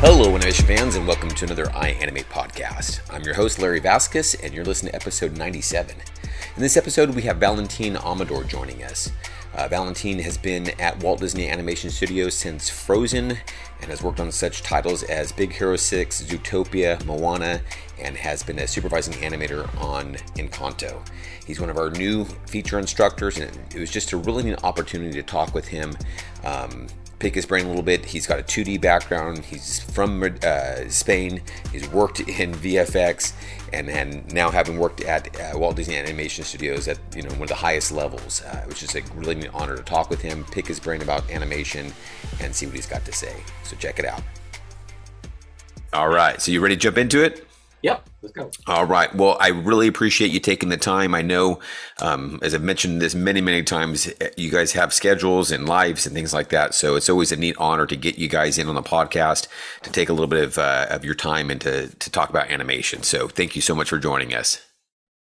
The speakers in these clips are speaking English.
Hello, animation fans, and welcome to another I Animate podcast. I'm your host, Larry Vasquez, and you're listening to episode 97. In this episode, we have Valentin Amador joining us. Uh, Valentin has been at Walt Disney Animation Studios since Frozen and has worked on such titles as Big Hero 6, Zootopia, Moana, and has been a supervising animator on Encanto. He's one of our new feature instructors, and it was just a really neat opportunity to talk with him. Um, pick his brain a little bit. He's got a 2D background. He's from uh, Spain. He's worked in VFX, and, and now having worked at uh, Walt Disney Animation Studios at you know one of the highest levels, uh, it was just a really neat honor to talk with him, pick his brain about animation, and see what he's got to say. So check it out. All right, so you ready to jump into it? Yep, let's go. All right. Well, I really appreciate you taking the time. I know, um, as I've mentioned this many, many times, you guys have schedules and lives and things like that. So it's always a neat honor to get you guys in on the podcast to take a little bit of, uh, of your time and to, to talk about animation. So thank you so much for joining us.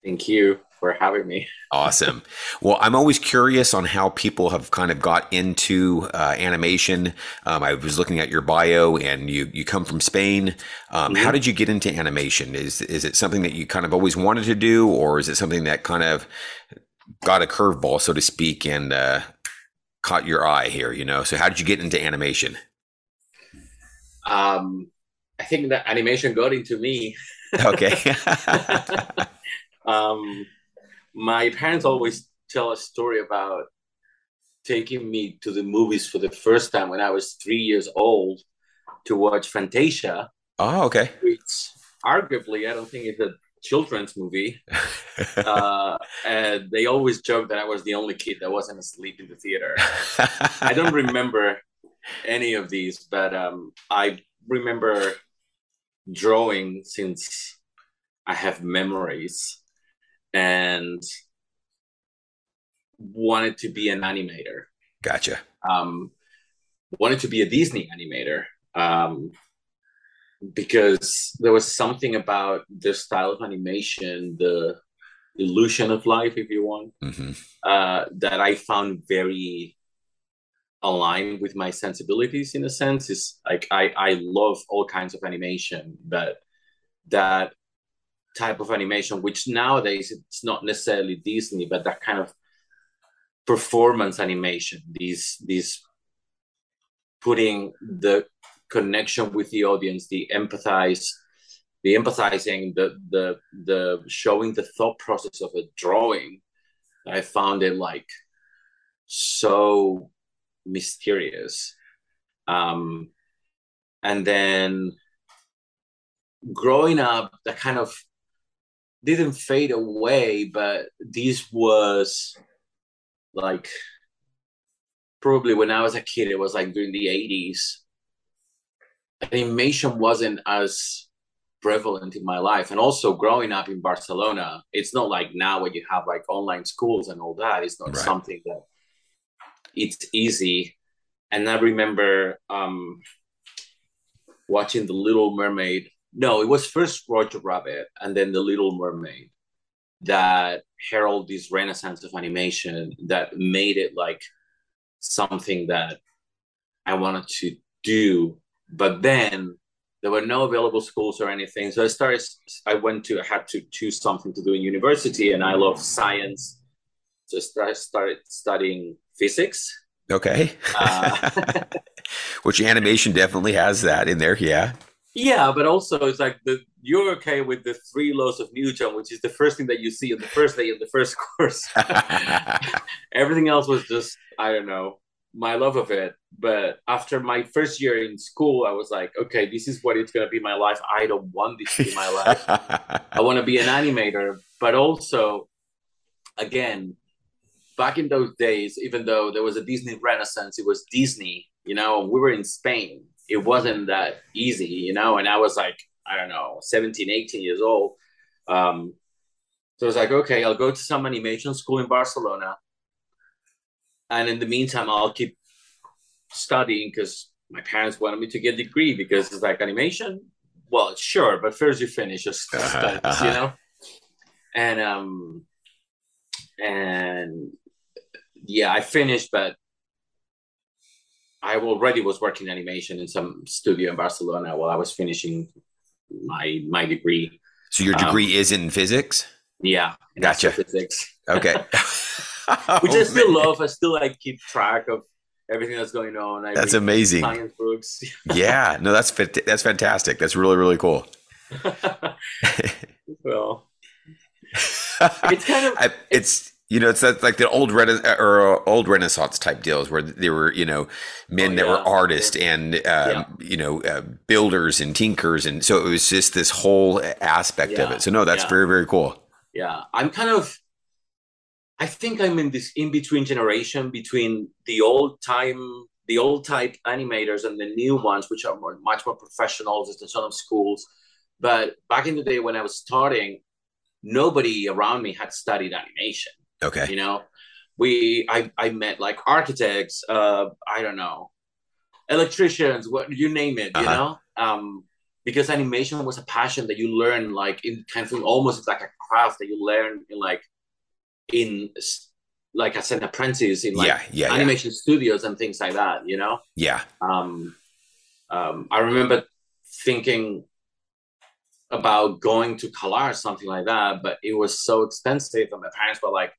Thank you for having me. awesome. Well, I'm always curious on how people have kind of got into uh, animation. Um, I was looking at your bio, and you you come from Spain. Um, mm-hmm. How did you get into animation? Is is it something that you kind of always wanted to do, or is it something that kind of got a curveball, so to speak, and uh, caught your eye here? You know, so how did you get into animation? Um, I think that animation got into me. okay. um, my parents always tell a story about taking me to the movies for the first time when I was three years old to watch Fantasia. Oh, okay. Which arguably, I don't think it's a children's movie. uh, and they always joke that I was the only kid that wasn't asleep in the theater. I don't remember any of these, but um, I remember drawing since I have memories and wanted to be an animator. Gotcha. Um, wanted to be a Disney animator um, because there was something about the style of animation, the illusion of life, if you want, mm-hmm. uh, that I found very aligned with my sensibilities in a sense is like I, I love all kinds of animation but that type of animation, which nowadays it's not necessarily Disney, but that kind of performance animation, these these putting the connection with the audience, the empathize, the empathizing, the the the showing the thought process of a drawing. I found it like so mysterious. Um, and then growing up, that kind of didn't fade away, but this was like probably when I was a kid, it was like during the 80s. Animation wasn't as prevalent in my life. And also growing up in Barcelona, it's not like now when you have like online schools and all that. It's not right. something that it's easy. And I remember um, watching The Little Mermaid no, it was first Roger Rabbit and then The Little Mermaid that herald this renaissance of animation that made it like something that I wanted to do. But then there were no available schools or anything. So I started, I went to, I had to choose something to do in university and I love science. So I started studying physics. Okay. Uh, Which animation definitely has that in there. Yeah. Yeah, but also it's like the you're okay with the three laws of Newton, which is the first thing that you see on the first day of the first course. Everything else was just I don't know my love of it. But after my first year in school, I was like, okay, this is what it's gonna be my life. I don't want this to be my life. I want to be an animator, but also, again, back in those days, even though there was a Disney Renaissance, it was Disney. You know, we were in Spain it wasn't that easy, you know. And I was like, I don't know, 17, 18 years old. Um, so I was like, okay, I'll go to some animation school in Barcelona. And in the meantime, I'll keep studying because my parents wanted me to get a degree because it's like animation. Well, sure, but first you finish your uh-huh, studies, uh-huh. you know. And um, and yeah, I finished, but I already was working animation in some studio in Barcelona while I was finishing my my degree. So your degree um, is in physics? Yeah, in gotcha. Physics. Okay. Which oh, I still man. love. I still like keep track of everything that's going on. I that's amazing. Science books. yeah, no, that's that's fantastic. That's really really cool. well, it's kind of I, it's you know it's that, like the old Rena- or old Renaissance type deals where there were you know men oh, that were artists and um, yeah. you know uh, builders and tinkers and so it was just this whole aspect yeah. of it. So no, that's very very cool. Yeah, I'm kind of. I think I'm in this in between generation between the old time, the old type animators and the new ones, which are more, much more professionals. professional, just in of schools. But back in the day when I was starting, nobody around me had studied animation. Okay. You know, we I I met like architects, uh, I don't know, electricians, what you name it, uh-huh. you know? Um, because animation was a passion that you learn like in kind of almost like a craft that you learn in like in like as an apprentice in like yeah, yeah, animation yeah. studios and things like that, you know? Yeah. Um, um, I remember thinking about going to CalArts or something like that, but it was so expensive. And my parents were like,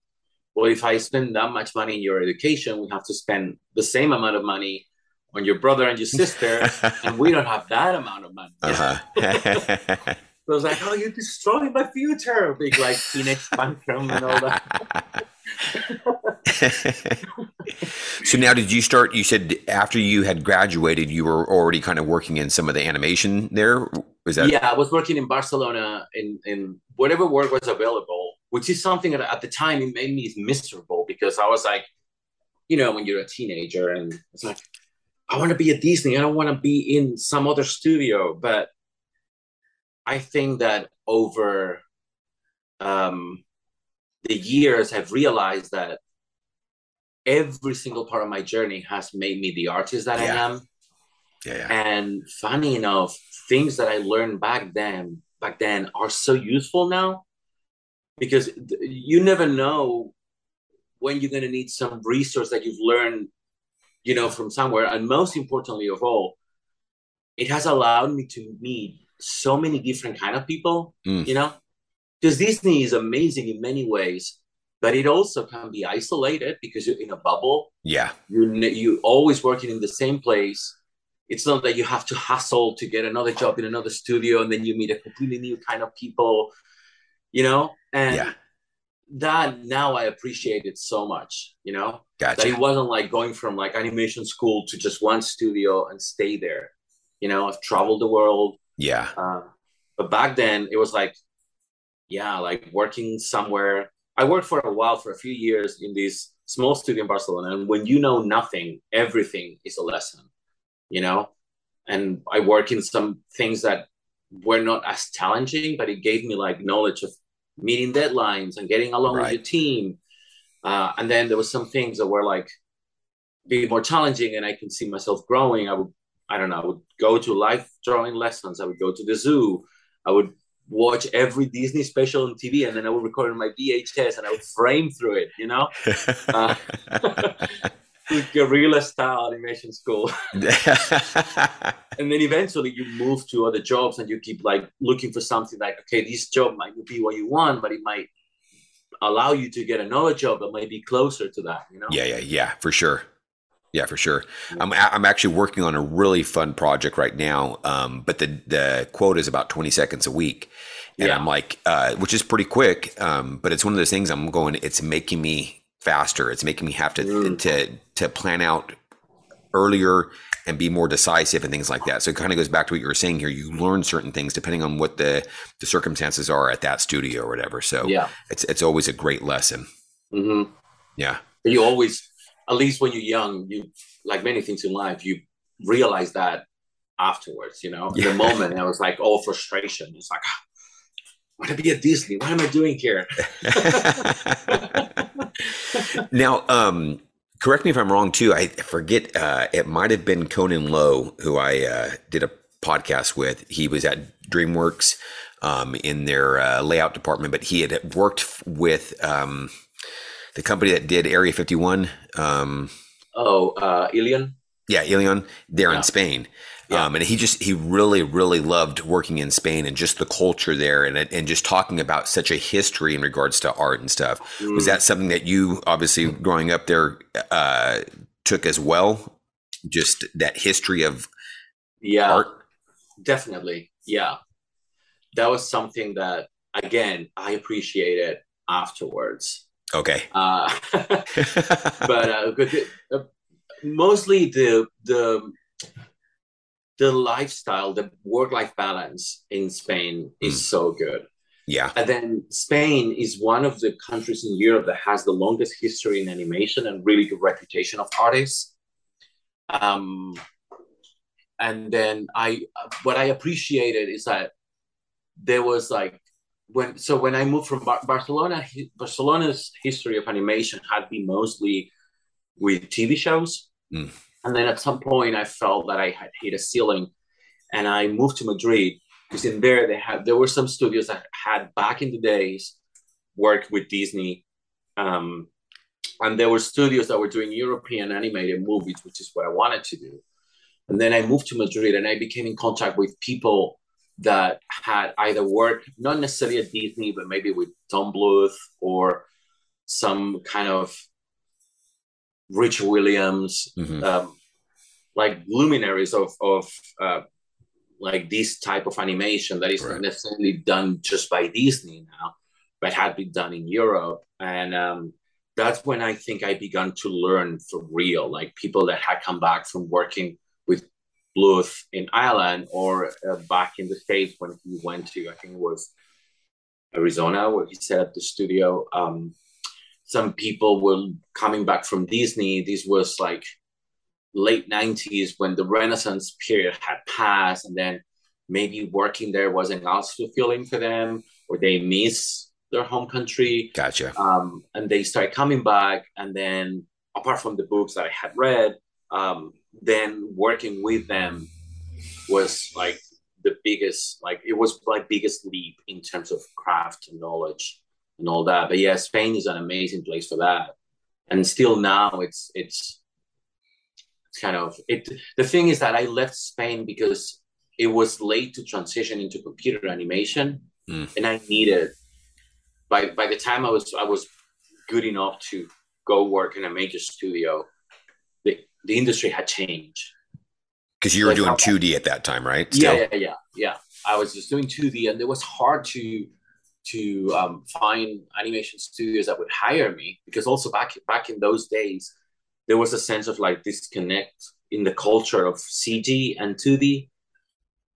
well, if I spend that much money in your education, we have to spend the same amount of money on your brother and your sister, and we don't have that amount of money. Uh-huh. so I was like, oh, you're destroying my future. Big like teenage spectrum and all that. so now did you start you said after you had graduated you were already kind of working in some of the animation there was that yeah i was working in barcelona in in whatever work was available which is something that at the time it made me miserable because i was like you know when you're a teenager and it's like i want to be at disney i don't want to be in some other studio but i think that over um the years i've realized that every single part of my journey has made me the artist that yeah. I am. Yeah, yeah. And funny enough, things that I learned back then back then are so useful now because you never know when you're going to need some resource that you've learned you know from somewhere and most importantly of all it has allowed me to meet so many different kind of people mm. you know because disney is amazing in many ways but it also can be isolated because you're in a bubble. Yeah, you're, you always working in the same place. It's not that you have to hustle to get another job in another studio and then you meet a completely new kind of people, you know. And yeah. that now I appreciate it so much, you know. Gotcha. That it wasn't like going from like animation school to just one studio and stay there. You know, I've traveled the world. Yeah. Uh, but back then it was like, yeah, like working somewhere I worked for a while, for a few years in this small studio in Barcelona. And when you know nothing, everything is a lesson, you know? And I work in some things that were not as challenging, but it gave me like knowledge of meeting deadlines and getting along right. with your team. Uh, and then there was some things that were like be more challenging and I can see myself growing. I would, I don't know, I would go to life drawing lessons. I would go to the zoo. I would watch every Disney special on TV, and then I would record on my VHS and I would frame through it, you know, uh, guerrilla style animation school. and then eventually you move to other jobs and you keep like looking for something like, okay, this job might be what you want, but it might allow you to get another job that might be closer to that, you know? Yeah, yeah, yeah, for sure. Yeah, for sure. I'm I'm actually working on a really fun project right now. Um, but the the quote is about 20 seconds a week, and yeah. I'm like, uh, which is pretty quick. Um, but it's one of those things I'm going. It's making me faster. It's making me have to mm. to to plan out earlier and be more decisive and things like that. So it kind of goes back to what you were saying here. You learn certain things depending on what the the circumstances are at that studio or whatever. So yeah, it's it's always a great lesson. Mm-hmm. Yeah, you always at least when you're young, you like many things in life, you realize that afterwards, you know. Yeah. The moment, I was like all frustration. It's like, want to be at Disney. What am I doing here? now, um, correct me if I'm wrong too. I forget. Uh, it might have been Conan Lowe who I uh, did a podcast with. He was at DreamWorks um, in their uh, layout department, but he had worked with. Um, the company that did Area 51. Um, oh, uh, Ilion. Yeah, Ilion there Yeah. in Spain. Yeah. Um, and he just he really really loved working in Spain and just the culture there and and just talking about such a history in regards to art and stuff. Was Mm. that something that you obviously growing up there uh, took as well? Just that history of yeah art. definitely yeah that was something that again i appreciated afterwards Okay. uh, but uh, uh, mostly the the the lifestyle the work life balance in spain is so good yeah. and then spain is one of the countries in europe that has the longest history in animation and really good reputation of artists um and then i what i appreciated is that there was like when so when i moved from Bar- barcelona barcelona's history of animation had been mostly with tv shows Mm. And then at some point i felt that i had hit a ceiling and i moved to madrid because in there they had there were some studios that had back in the days worked with disney um, and there were studios that were doing european animated movies which is what i wanted to do. And then i moved to madrid and i became in contact with people that had either worked not necessarily at disney but maybe with don bluth or some kind of rich williams Mhm. um, like luminaries of of uh, like this type of animation that is Right. not necessarily done just by Disney now, but had been done in Europe, and um, that's when I think I began to learn for real, like people that had come back from working with Bluth in Ireland or uh, back in the States when he went to, I think it was Arizona, where he set up the studio. Um, some people were coming back from Disney. This was like late 90s when the Renaissance period had passed, and then maybe working there wasn't as fulfilling for them, or they miss their home country. Gotcha. Um, and they started coming back. And then, apart from the books that I had read, um, then working with them was like the biggest, like it was my biggest leap in terms of craft and knowledge and all that. But yeah, Spain is an amazing place for that. And still now, it's it's it's kind of it. The thing is that I left Spain because it was late to transition into computer animation, Mm. and I needed by by the time I was I was good enough to go work in a major studio, the the industry had changed. Because you were Like doing 2D at that time, right? Yeah, yeah, yeah, yeah. I was just doing 2D, and it was hard to to um, find animation studios that would hire me because also back back in those days, there was a sense of like disconnect in the culture of CG and 2D.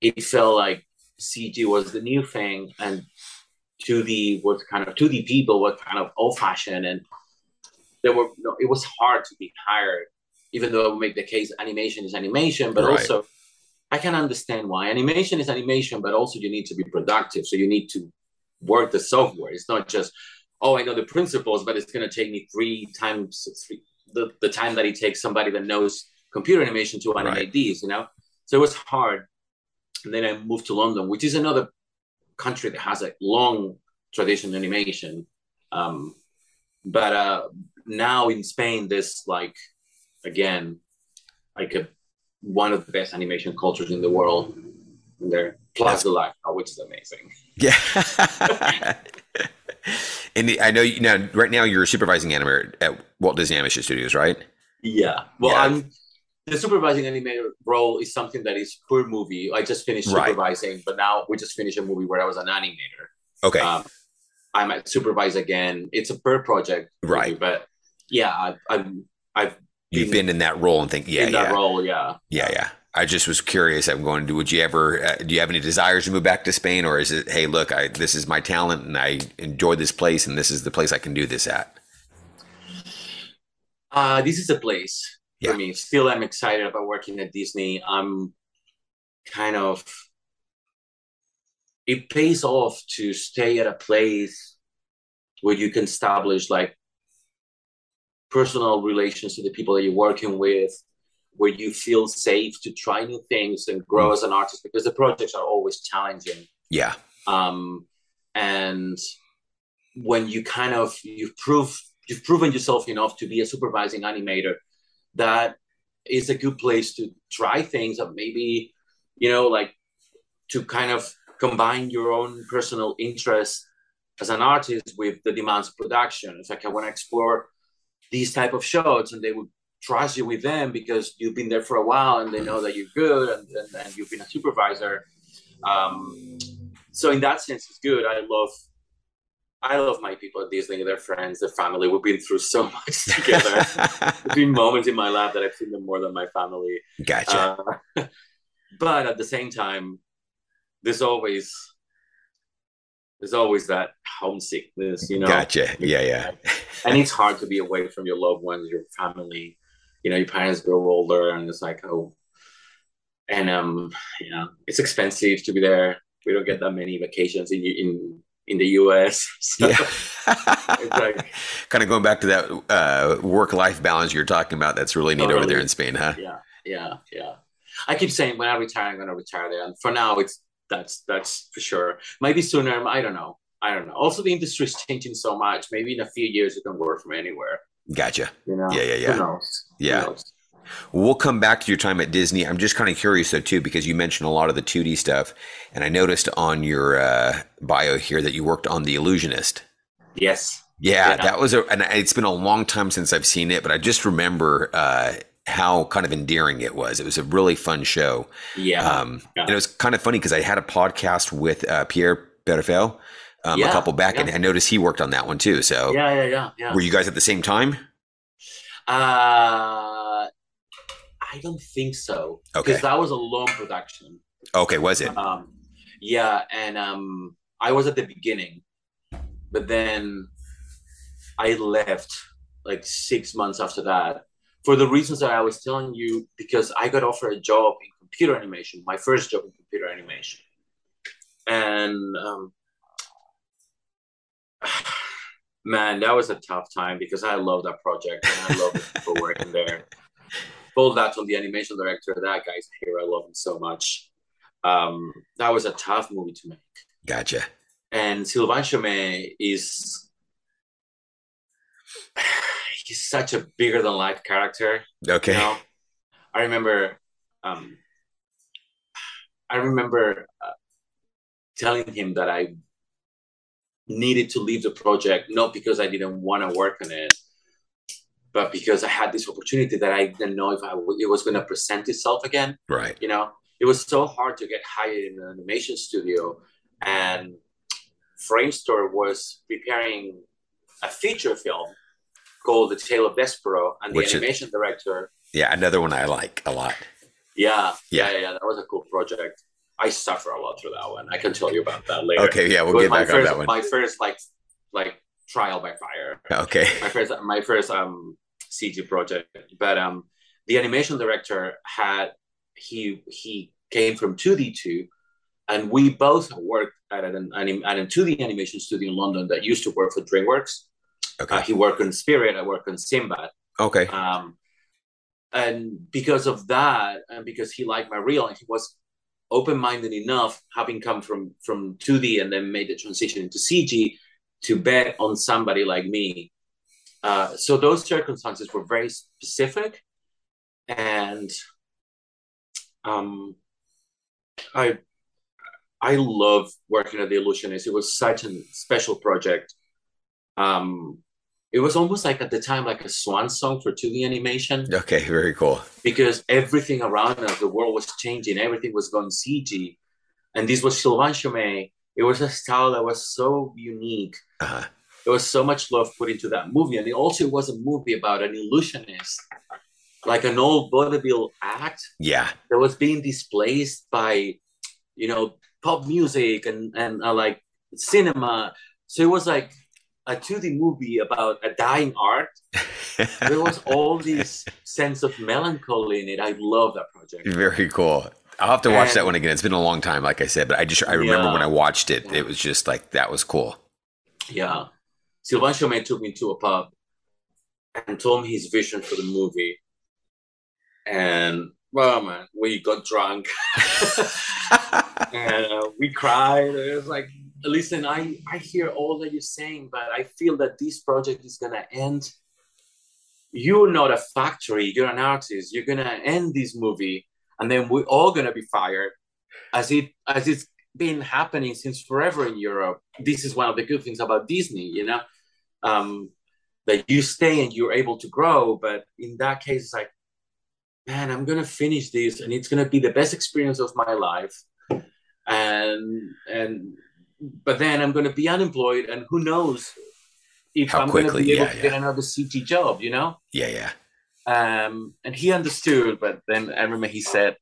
It felt like CG was the new thing, and 2D was kind of 2D people were kind of old fashioned, and there were you know, it was hard to be hired, even though I would make the case animation is animation, but Right. also I can understand why animation is animation, but also you need to be productive. So you need to work the software. It's not just, oh, I know the principles, but it's going to take me three times three, the, the time that it takes somebody that knows computer animation to animate Right. these, you know? So it was hard. And then I moved to London, which is another country that has a long tradition in animation. Um, but uh, now in Spain, there's like, again, like a one of the best animation cultures in the world. And there, plus the lifestyle, which is amazing. Yeah. and I know you now. Right now, you're a supervising animator at Walt Disney Animation Studios, right? Yeah. Well, Yeah. I'm the supervising animator role is something that is per movie. I just finished Right. supervising, but now we just finished a movie where I was an animator. Okay. Um, I'm at supervise again. It's a per project, Right. but yeah, I, I'm I've You've been in that role and think, yeah, in that role. Yeah. yeah, yeah. I just was curious. I'm going to. Would you ever? Uh, do you have any desires to move back to Spain, or is it? Hey, look, I this is my talent, and I enjoy this place, and this is the place I can do this at. Uh, this is a place Yeah. for me. Still, I'm excited about working at Disney. I'm kind of. It pays off to stay at a place where you can establish like personal relations to the people that you're working with, where you feel safe to try new things and grow as an artist because the projects are always challenging. Yeah. um, and when you kind of you've proved you've proven yourself enough to be a supervising animator that is a good place to try things that maybe you know like to kind of combine your own personal interest as an artist with the demands of production it's like i want to explore these type of shots and they would trust you with them because you've been there for a while and they know that you're good and, and, and you've been a supervisor um, so in that sense it's good i love I love my people at Disney, their friends, their family. We've been through so much together. There's been moments in my life that I've seen them more than my family. Gotcha. Uh, but at the same time, there's always there's always that homesickness, you know. Gotcha. Yeah, yeah. and it's hard to be away from your loved ones, your family. You know, your parents grow older, and it's like, oh, and um, you know, it's expensive to be there. We don't get that many vacations in in in the US. So yeah. like, kind of going back to that uh, work life balance you're talking about. That's really neat totally. over there in Spain, huh? Yeah, yeah, yeah. I keep saying when I retire, I'm going to retire there. And for now, it's that's that's for sure. Maybe sooner. I don't know. I don't know. Also, the industry is changing so much. Maybe in a few years, you can work from anywhere. Gotcha. You know? Yeah, yeah, yeah. Who knows? Yeah. Who knows? We'll come back to your time at Disney. I'm just kind of curious though too, because you mentioned a lot of the 2D stuff, and I noticed on your uh, bio here that you worked on The Illusionist. Yes. Yeah, yeah, that was a, and it's been a long time since I've seen it, but I just remember uh, how kind of endearing it was. It was a really fun show. Yeah. Um, yeah. And it was kind of funny because I had a podcast with uh, Pierre Perifel um, yeah, a couple back, and I noticed he worked on that one too. So yeah, yeah, yeah. yeah. Were you guys at the same time? Uh, I don't think so. Okay. Because that was a long production. Okay, was it? Um, yeah, and um, I was at the beginning, but then I left like six months after that for the reasons that I was telling you. Because I got offered a job in computer animation, my first job in computer animation, and um, man, that was a tough time because I love that project and I love the people working there pulled that from the animation director. That guy's here. I love him so much. Um, that was a tough movie to make. Gotcha. And Sylvain Chomet is he's such a bigger than life character. Okay. You know? I remember um, I remember uh, telling him that I needed to leave the project not because I didn't want to work on it, but because I had this opportunity that I didn't know if I w- it was going to present itself again. Right. You know, it was so hard to get hired in an animation studio, and Framestore was preparing a feature film called The Tale of Despereaux, and the animation is, director. Yeah, another one I like a lot. Yeah, yeah, yeah, yeah, That was a cool project. I suffer a lot through that one. I can tell you about that later. Okay, yeah, we'll get back first, on that one. My first like like trial by fire. Okay. My first my first um CG project, but um the animation director had he he came from 2D2 and we both worked at an, an, at a 2D animation studio in London that used to work for DreamWorks. Okay. Uh, he worked on Spirit, I worked on Sinbad. Okay. Um, and because of that, and because he liked my reel, and he was open-minded enough, having come from from 2D and then made the transition into CG, to bet on somebody like me. Uh, so those circumstances were very specific, and um, I I love working at the Illusionist. It was such a special project. Um, it was almost like at the time like a swan song for 2D animation. Okay, very cool. Because everything around us, the world was changing, everything was going CG, and this was Sylvain Chomet it was a style that was so unique. Uh-huh. There was so much love put into that movie, and it also was a movie about an illusionist, like an old vaudeville act. Yeah, that was being displaced by, you know, pop music and and uh, like cinema. So it was like a 2D movie about a dying art. there was all this sense of melancholy in it. I love that project. Very cool. I'll have to watch and, that one again. It's been a long time, like I said, but I just I remember yeah. when I watched it, it was just like that was cool. Yeah, Sylvain Chomet took me to a pub and told me his vision for the movie, and well, man, we got drunk and uh, we cried. It was like, listen, I I hear all that you're saying, but I feel that this project is gonna end you're not a factory, you're an artist, you're gonna end this movie, and then we're all gonna be fired, as it as it's been happening since forever in Europe. This is one of the good things about Disney, you know, um, that you stay and you're able to grow. But in that case, it's like, man, I'm gonna finish this, and it's gonna be the best experience of my life, and and but then I'm gonna be unemployed, and who knows if How I'm going to be able yeah, to yeah. get another CG job, you know? Yeah, yeah. Um, and he understood, but then I remember he said,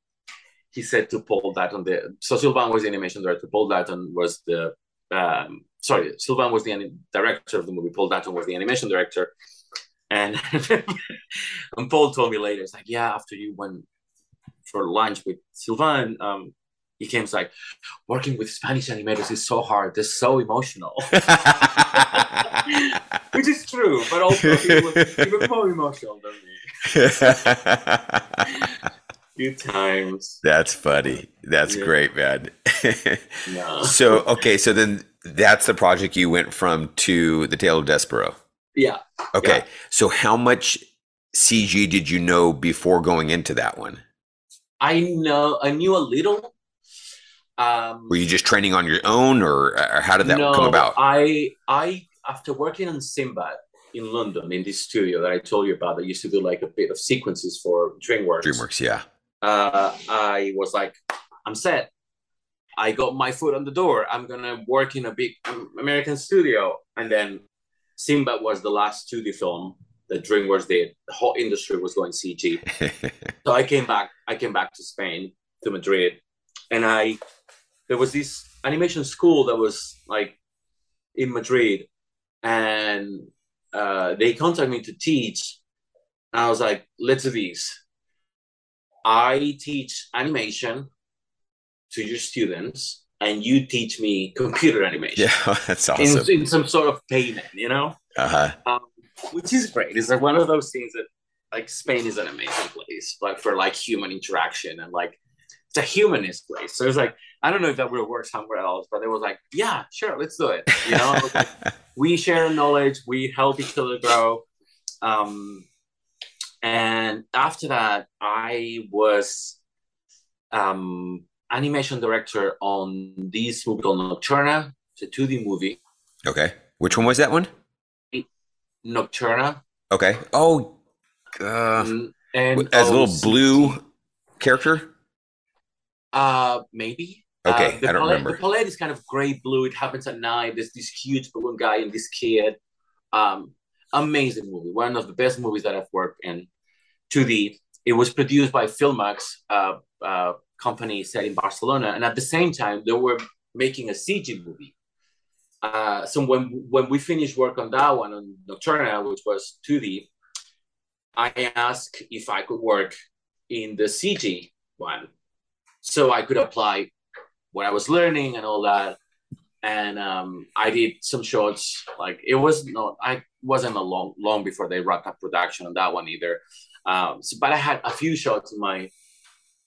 he said to Paul Dutton, the so Sylvain was the animation director, Paul Dutton was the um, sorry, Sylvain was the anim- director of the movie, Paul Dutton was the animation director, and and Paul told me later, it's like, yeah, after you went for lunch with Sylvain, um, he came like, working with Spanish animators is so hard, they're so emotional. Which is true, but also he was even more emotional than me. Good times. That's funny. That's Yeah. great, man. So, okay, so then that's the project you went from to the Tale of Despereaux. Yeah. Okay, Yeah. so how much CG did you know before going into that one? I know I knew a little. Um Were you just training on your own, or, or how did that no, come about? I I after working on Sinbad in London in this studio that I told you about that used to do like a bit of sequences for DreamWorks. DreamWorks, yeah. uh, I was like, I'm set. I got my foot on the door. I'm gonna work in a big um, American studio, and then Sinbad was the last studio film that DreamWorks did. The whole industry was going CG. So I came back. I came back to Spain, to Madrid, and I there was this animation school that was like in Madrid, and uh, they contacted me to teach. And I was like, let's do this. I teach animation to your students, and you teach me computer animation yeah, that's awesome. in, in some sort of payment, you know, Uh huh. um, which is great. It's like one of those things that like Spain is an amazing place, like for like human interaction and like it's a humanist place. So it's like I don't know if that would work somewhere else, but it was like, yeah, sure, let's do it. You know, like, we share knowledge, we help each other grow. Um, and after that, I was um, animation director on this movie called Nocturna. It's a 2D movie. okay. Which one was that one? Nocturna. Okay. Oh, uh, and as a little blue character. Uh, maybe. Okay, Uh, the I don't palette, remember. The palette is kind of gray blue. It happens at night. There's this huge balloon guy and this kid. Um, amazing movie. One of the best movies that I've worked in. 2D. It was produced by Filmax, uh, uh, company set in Barcelona, and at the same time they were making a CG movie. Uh, so when when we finished work on that one on Nocturna, which was 2D, I asked if I could work in the CG one, so I could apply what I was learning and all that. And um, I did some shots. Like it was not, I wasn't a long long before they wrapped up production on that one either. Um, so, but I had a few shots in my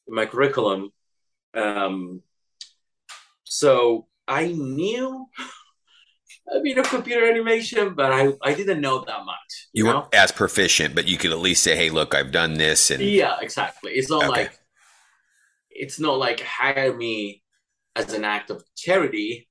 in my curriculum. Um, so I knew a bit of computer animation, but I, I didn't know that much. You You, know? weren't as proficient, but you could at least say, "Hey, look, I've done this." And Yeah, exactly. It's not Okay. like it's not like hire me as an act of charity,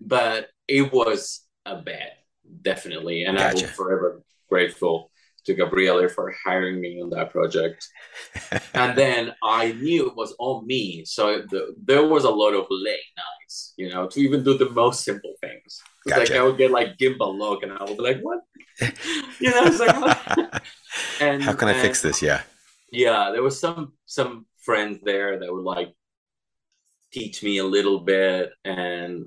but it was a bet, definitely. And I Gotcha. will forever grateful to Gabriele for hiring me on that project. and then I knew it was on me, so the, there was a lot of late nights, you know, to even do the most simple things. It's Like I would get like gimbal lock, and I would be like, "What?" you know, it's like, what? and How can I and- fix this? Yeah. yeah there was some some friends there that would like teach me a little bit. And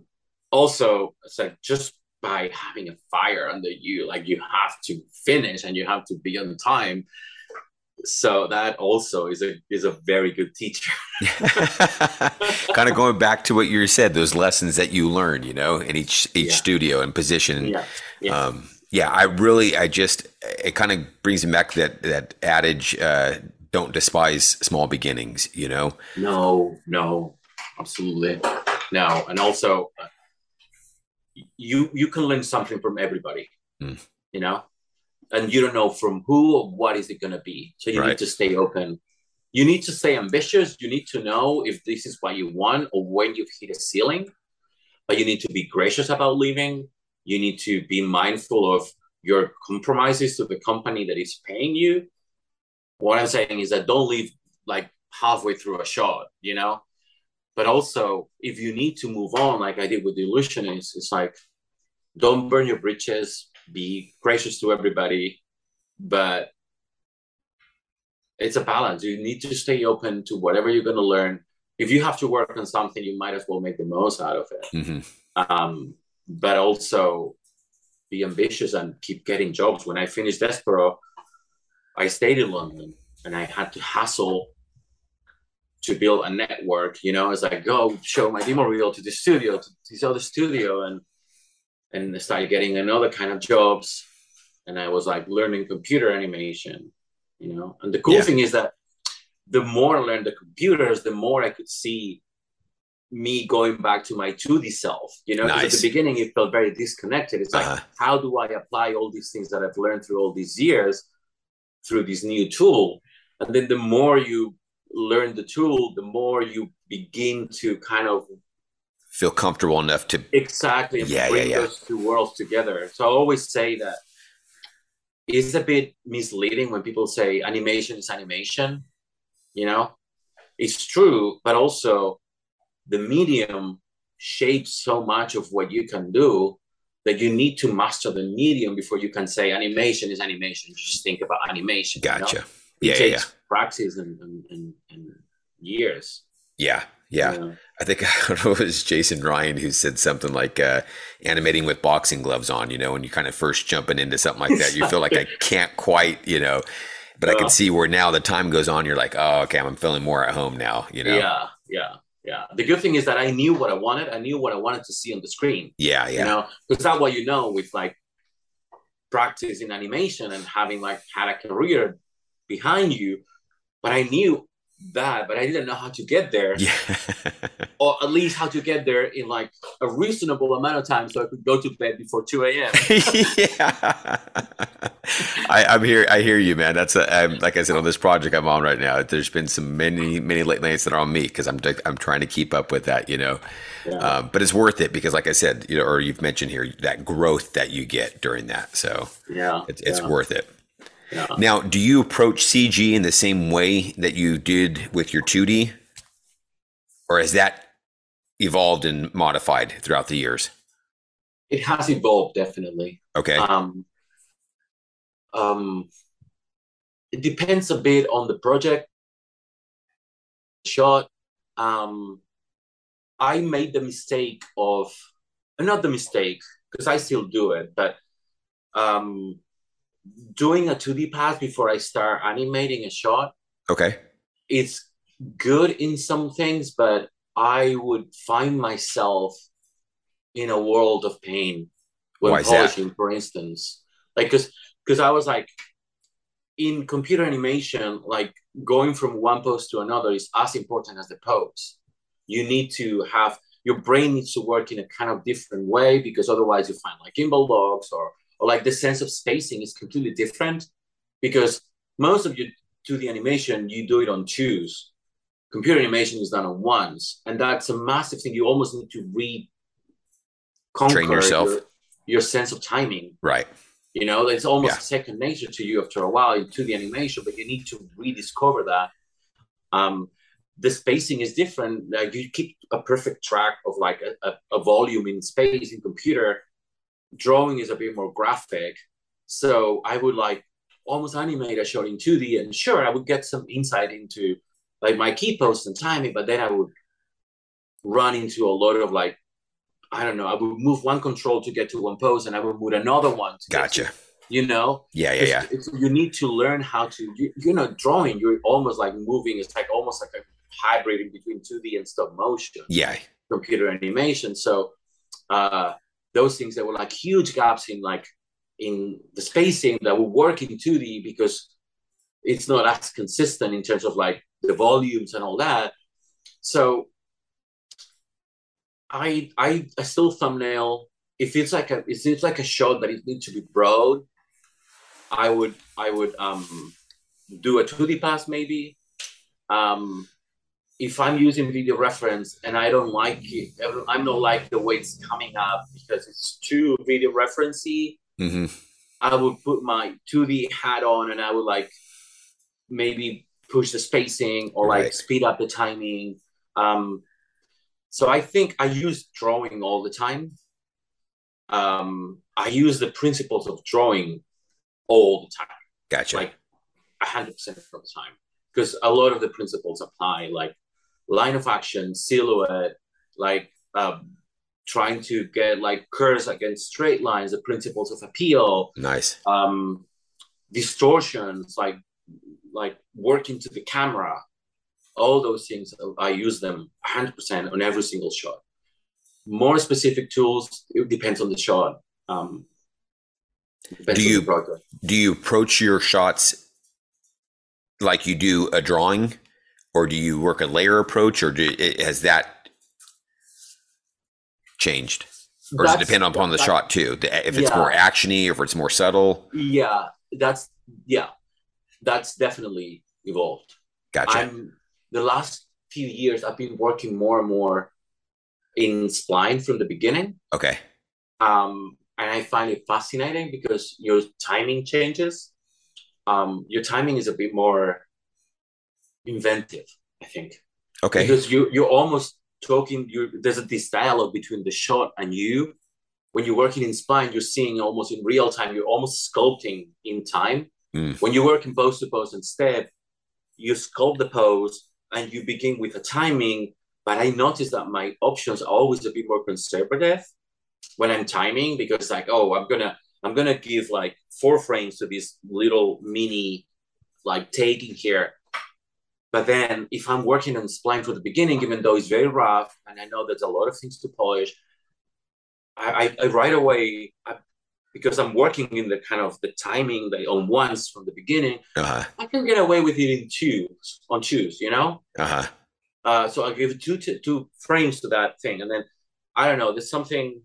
also it's like just by having a fire under you like you have to finish and you have to be on time. So that also is a is a very good teacher. Kind of going back to what you said, those lessons that you learned, you know, in each each Yeah. studio and position. yeah. Yeah. Um, yeah, I really, I just, it kind of brings me back to that that adage, uh, "Don't despise small beginnings." You know. no no absolutely no and also you you can learn something from everybody Mm. you know and you don't know from who or what is it going to be. So you Right. need to stay open. You need to stay ambitious. You need to know if this is what you want or when you've hit a ceiling. But you need to be gracious about leaving. You need to be mindful of your compromises to the company that is paying you. What I'm saying is that don't leave like halfway through a shot, you know? But also, if you need to move on, like I did with the illusionist, it's like don't burn your bridges, be gracious to everybody, but it's a balance. You need to stay open to whatever you're going to learn. If you have to work on something, you might as well make the most out of it. hmm Um, but also be ambitious and keep getting jobs. When I finished Despereaux, I stayed in London and I had to hustle to build a network. You know, as I go show my demo reel to the studio, to this other studio, and and I started getting another kind of jobs. And I was like learning computer animation. You know, and the cool Yeah. thing is that the more I learned the computers, the more I could see me going back to my 2D self. You know, 'Cause at the beginning it felt very disconnected. It's like, Uh-huh. how do I apply all these things that I've learned through all these years through this new tool? And then the more you learn the tool, the more you begin to kind of Feel comfortable enough to exactly Yeah, bring yeah, yeah. those two worlds together. So I always say that it's a bit misleading when people say animation is animation. You know, it's true, but also the medium shapes so much of what you can do that you need to master the medium before you can say animation is animation. You just think about animation. you know? gotcha. It Yeah, yeah, takes yeah. practice and, and, and, and years. Yeah, yeah. I think I don't know, it was Jason Ryan who said something like uh, animating with boxing gloves on, you know, when you're kind of first jumping into something like that, you feel like I can't quite, you know, but I can see where now the time goes on, you're like, oh, okay, I'm feeling more at home now, you know? Yeah, yeah, yeah. The good thing is that I knew what I wanted. I knew what I wanted to see on the screen. Yeah, yeah. You know, because that's what you know with like practice in animation and having like had a career behind you. But I knew that, but I didn't know how to get there, Yeah. or at least how to get there in like a reasonable amount of time, so I could go to bed before two a.m. yeah. I, I'm here. I hear you, man. That's a, I'm, like I said on this project I'm on right now. There's been some many, many late nights that are on me because I'm I'm trying to keep up with that, you know. Yeah. Um, but it's worth it because, like I said, you know, or you've mentioned here that growth that you get during that. So yeah, it's it's worth it. Yeah. Now, do you approach CG in the same way that you did with your 2D, or has that evolved and modified throughout the years? It has evolved definitely. Okay. Um, um, it depends a bit on the project shot. Um, I made the mistake of, not the mistake, because I still do it, but um, doing a 2D pass before I start animating a shot. Okay. It's good in some things, but I would find myself in a world of pain when Why polishing, for instance. Like, because because I was like, in computer animation, like going from one pose to another is as important as the pose. You need to have your brain needs to work in a kind of different way because otherwise you find like gimbal locks or or like the sense of spacing is completely different because most of you 2D animation you do it on twos. Computer animation is done on ones, and that's a massive thing. You almost need to re conquer yourself. Your, your sense of timing. Right. You know, it's almost Yeah. second nature to you after a while into the animation, but you need to rediscover that. Um, the spacing is different. Like you keep a perfect track of like a, a, a volume in space in computer. Drawing is a bit more graphic. So I would like almost animate a shot in 2D, and sure, I would get some insight into like my key poses and timing, but then I would run into a lot of like I don't know. I would move one control to get to one pose, and I would move another one. To get to- Gotcha. you know, Yeah. Yeah. Yeah. it's, it's, you need to learn how to. You, you know, drawing. You're almost like moving. It's like almost like a hybrid in between 2D and stop motion, Yeah. computer animation. So uh, those things that were like huge gaps in like in the spacing that would work in 2D because it's not as consistent in terms of like the volumes and all that. So I I I still thumbnail. if it's like a it seems like a shot that it needs to be broad. I would I would um do a 2D pass maybe. Um, if I'm using video reference and I don't like it, I'm not like the way it's coming up because it's too video referencey. hmm I would put my 2D hat on and I would like maybe push the spacing or like speed up the timing. Um, so I think I use drawing all the time. Um, I use the principles of drawing all the time, Gotcha. like hundred percent of the time, because a lot of the principles apply, like line of action, silhouette, like um, trying to get like curves against straight lines, the principles of appeal, nice. um, distortions, like like working to the camera, all those things. I use them 100% on every single shot. More specific tools, it depends on the shot. Um, Do you- Do you approach your shots like you do a drawing, or do you work a layer approach, or do, has that changed, or does it That's- depend upon the shot too? If it's Yeah. more actiony, or if it's more subtle. Yeah, that's yeah, that's definitely evolved. Gotcha. I'm the last few years I've been working more and more in spline from the beginning. okay. um, and I find it fascinating because your timing changes. Um, your timing is a bit more inventive, I think, Okay. because you you're almost talking. You there's a this dialogue between the shot and you. When you're working in spline, you're seeing almost in real time. You're almost sculpting in time. Mm. When you work in pose to pose instead, you sculpt the pose and you begin with a timing. But I noticed that my options are always a bit more conservative when I'm timing because like, oh, I'm gonna I'm gonna give like four frames to this little mini like taking here. But then if I'm working on spline from the beginning, even though it's very rough and I know there's a lot of things to polish, I, I, I right away I, because I'm working in the kind of the timing that on once from the beginning, Uh huh. I can get away with it in twos on twos, you know. Uh huh. Uh, so I give two t- two frames to that thing, and then I don't know. There's something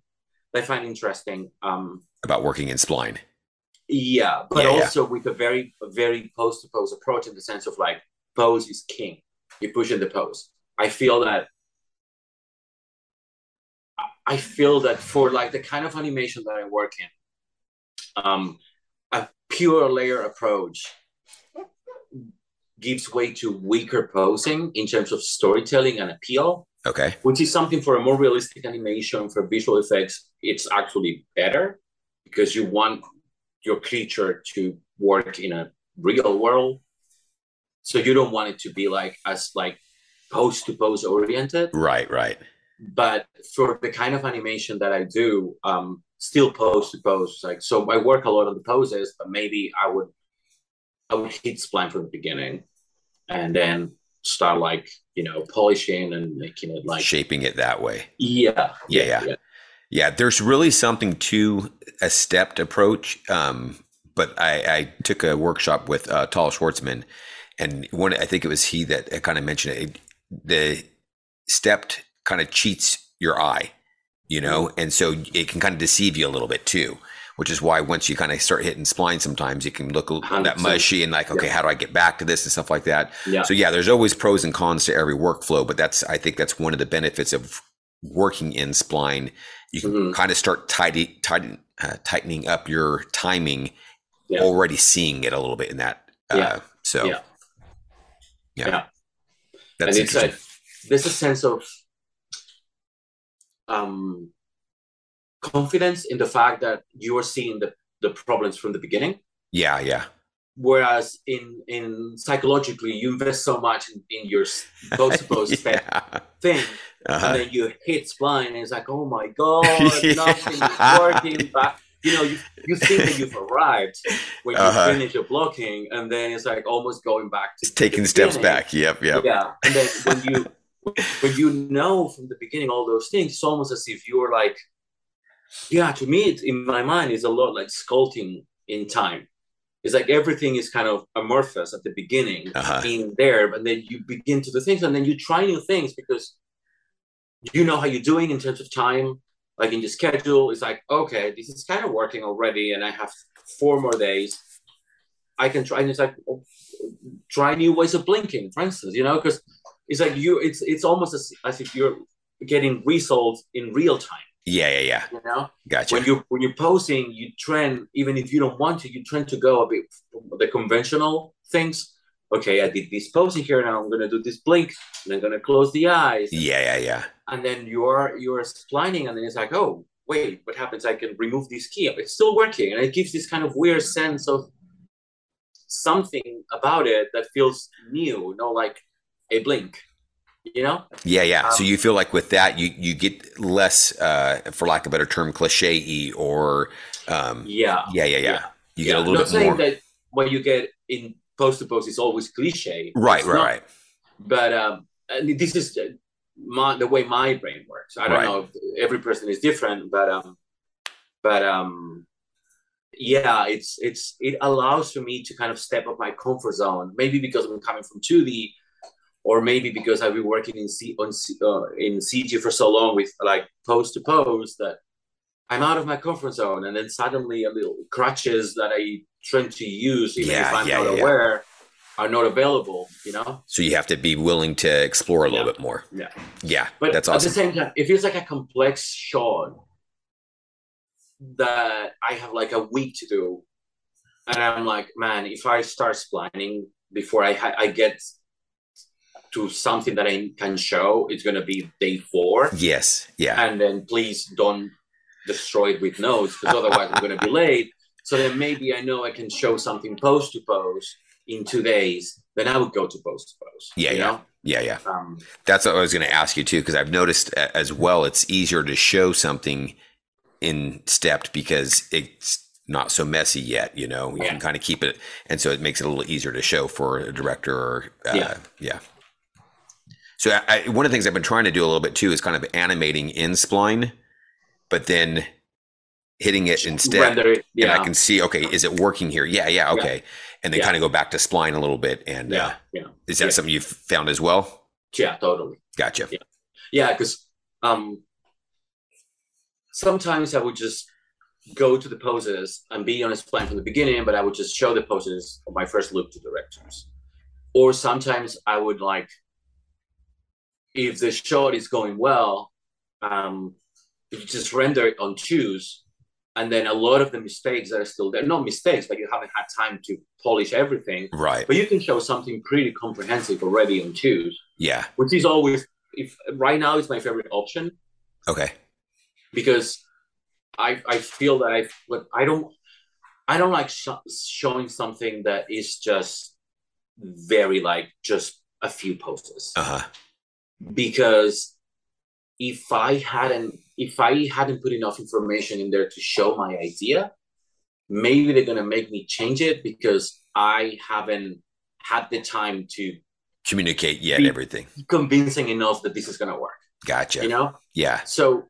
I find interesting. Um, About working in spline. yeah, but Yeah, yeah. also with a very a very post to pose approach in the sense of like pose is king. You push in the pose. I feel that. I feel that for like the kind of animation that I work in, um, a pure layer approach gives way to weaker posing in terms of storytelling and appeal Okay. which is something for a more realistic animation for visual effects it's actually better because you want your creature to work in a real world so you don't want it to be like as like pose to pose oriented Right. Right. but for the kind of animation that i do um still pose to pose like so i work a lot on the poses but maybe i would i would hit spline from the beginning and then start like you know polishing and making it like Shaping it that way. yeah Yeah, yeah. Yeah, there's really something to a stepped approach. Um, but I, I took a workshop with uh, Tal Schwartzman, and one I think it was he that kind of mentioned it. The stepped kind of cheats your eye, you know, and so it can kind of deceive you a little bit too. Which is why once you kind of start hitting spline, sometimes it can look a little that mushy and like, okay, Yeah. how do I get back to this and stuff like that. yeah So yeah, there's always pros and cons to every workflow, but that's I think that's one of the benefits of working in spline. You can Mhm. kind of start tidy, tighten, uh, tightening up your timing, Yeah. already seeing it a little bit in that. Uh, Yeah. So Yeah. Yeah, Yeah. that's and it's like there's a sense of um confidence in the fact that you are seeing the, the problems from the beginning yeah, yeah, whereas in in psychologically you invest so much in, in your post post yeah. thing Uh-huh. and then you hit spline and it's like oh my god Yeah. nothing is working but you know you, you think that you've arrived when you Uh-huh. finish your blocking and then it's like almost going back to taking steps beginning. back. Yep, yep. Yeah, and then when you when you know from the beginning all those things, it's almost as if you're like, yeah. To me, it, in my mind, it's a lot like sculpting in time. It's like everything is kind of amorphous at the beginning, Uh-huh. in there, and then you begin to do things, and then you try new things because you know how you're doing in terms of time. Like in the schedule, it's like okay, this is kind of working already, and I have four more days. I can try and it's like try new ways of blinking, for instance, you know, because it's like you it's it's almost as, as if you're getting results in real time. Yeah, yeah, yeah. You know, Gotcha. when you when you're posing, you trend even if you don't want to, you trend to go a bit the conventional things. Okay, I did this posing here, now I'm gonna do this blink, and I'm gonna close the eyes, yeah, yeah, yeah. and then you're you're splining, and then it's like, oh wait, what happens? I can remove this key. It's still working, and it gives this kind of weird sense of something about it that feels new, not like a blink. You know? Yeah, yeah. so Um, you feel like with that, you you get less, uh, for lack of a better term, cliche or, um, Yeah. yeah, yeah, yeah. You yeah. get a little not bit saying more. that what you get in post to post is always cliche. right, right, not. right. But um, this is my the way my brain works. I don't Right. know if every person is different, but um, but um, yeah, it's it's it allows for me to kind of step up my comfort zone. Maybe because I'm coming from 2D, or maybe because I've been working in C on C, uh, in CG for so long with like post to post that I'm out of my comfort zone, and then suddenly a little crutches that I tend to use, even Yeah, if I'm yeah, not yeah, aware, are not available. You know. So you have to be willing to explore a little bit more. Yeah. Yeah, But that's awesome. at the same time, it feels like a complex shot that I have like a week to do, and I'm like, man, if I start splining before I ha- I get to something that I can show, it's gonna be day four, yes, yeah, and then please don't destroy it with notes because otherwise I'm gonna be late. So then maybe I know I can show something post to post in two days. Then I would go to post to post. Yeah, you yeah. know? yeah, yeah. Um, That's what I was going to ask you too, because I've noticed as well, it's easier to show something in stepped because it's not so messy yet. You know, you Yeah. can kind of keep it, and so it makes it a little easier to show for a director. Or, uh, Yeah. yeah. So I, I, one of the things I've been trying to do a little bit too is kind of animating in spline, but then hitting it instead render it. and Yeah. I can see, okay, is it working here? Yeah, yeah, okay, and then Yeah. kind of go back to spline a little bit. And uh, yeah. Yeah. is that Yeah. something you've found as well? Yeah. Totally. Gotcha. Yeah. Yeah, because um, sometimes I would just go to the poses and be on a spline from the beginning, but I would just show the poses of my first look to directors. Or sometimes I would like, if the shot is going well, um, you just render it on twos, and then a lot of the mistakes that are still there, not mistakes, but you haven't had time to polish everything. Right. But you can show something pretty comprehensive already on twos Yeah. which is always if right now is my favorite option Okay. because I I feel that I but I don't I don't like sh- showing something that is just very like just a few poses Uh huh. because if I hadn't if I hadn't put enough information in there to show my idea maybe they're gonna make me change it because I haven't had the time to Communicate yet everything. convincing enough that this is gonna work Gotcha. you know yeah. So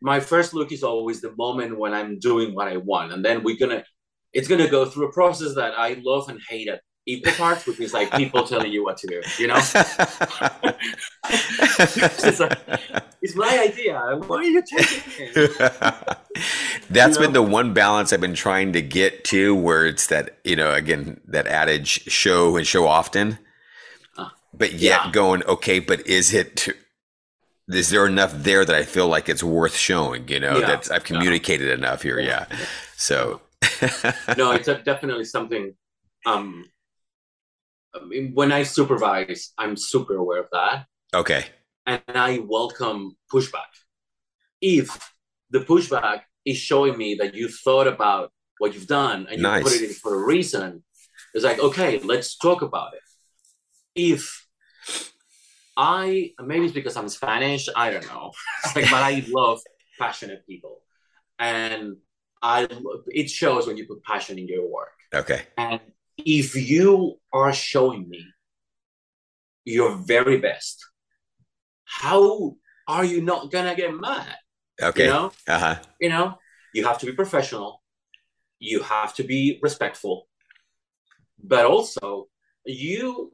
my first look is always the moment when I'm doing what I want, and then we're gonna it's gonna go through a process that I love and hate at equal parts, which is like people telling you what to do. You know, It's like- it's my idea. Why are you taking it? That's You been the one balance I've been trying to get to where it's that, you know, again, that adage show and show often, Uh, but yet yeah. going, okay, but is it, is there enough there that I feel like it's worth showing, you know, Yeah. that I've communicated enough here. Yeah. So, No, it's definitely something. Um, I mean, when I supervise, I'm super aware of that. okay. and I welcome pushback. If the pushback is showing me that you thought about what you've done and you Nice. put it in for a reason, it's like, okay, let's talk about it. If I maybe it's because I'm Spanish, I don't know. Like, but I love passionate people, and I it shows when you put passion in your work. Okay. And if you are showing me your very best, how are you not gonna get mad? Okay. You know, Uh huh. you know, you have to be professional, you have to be respectful, but also you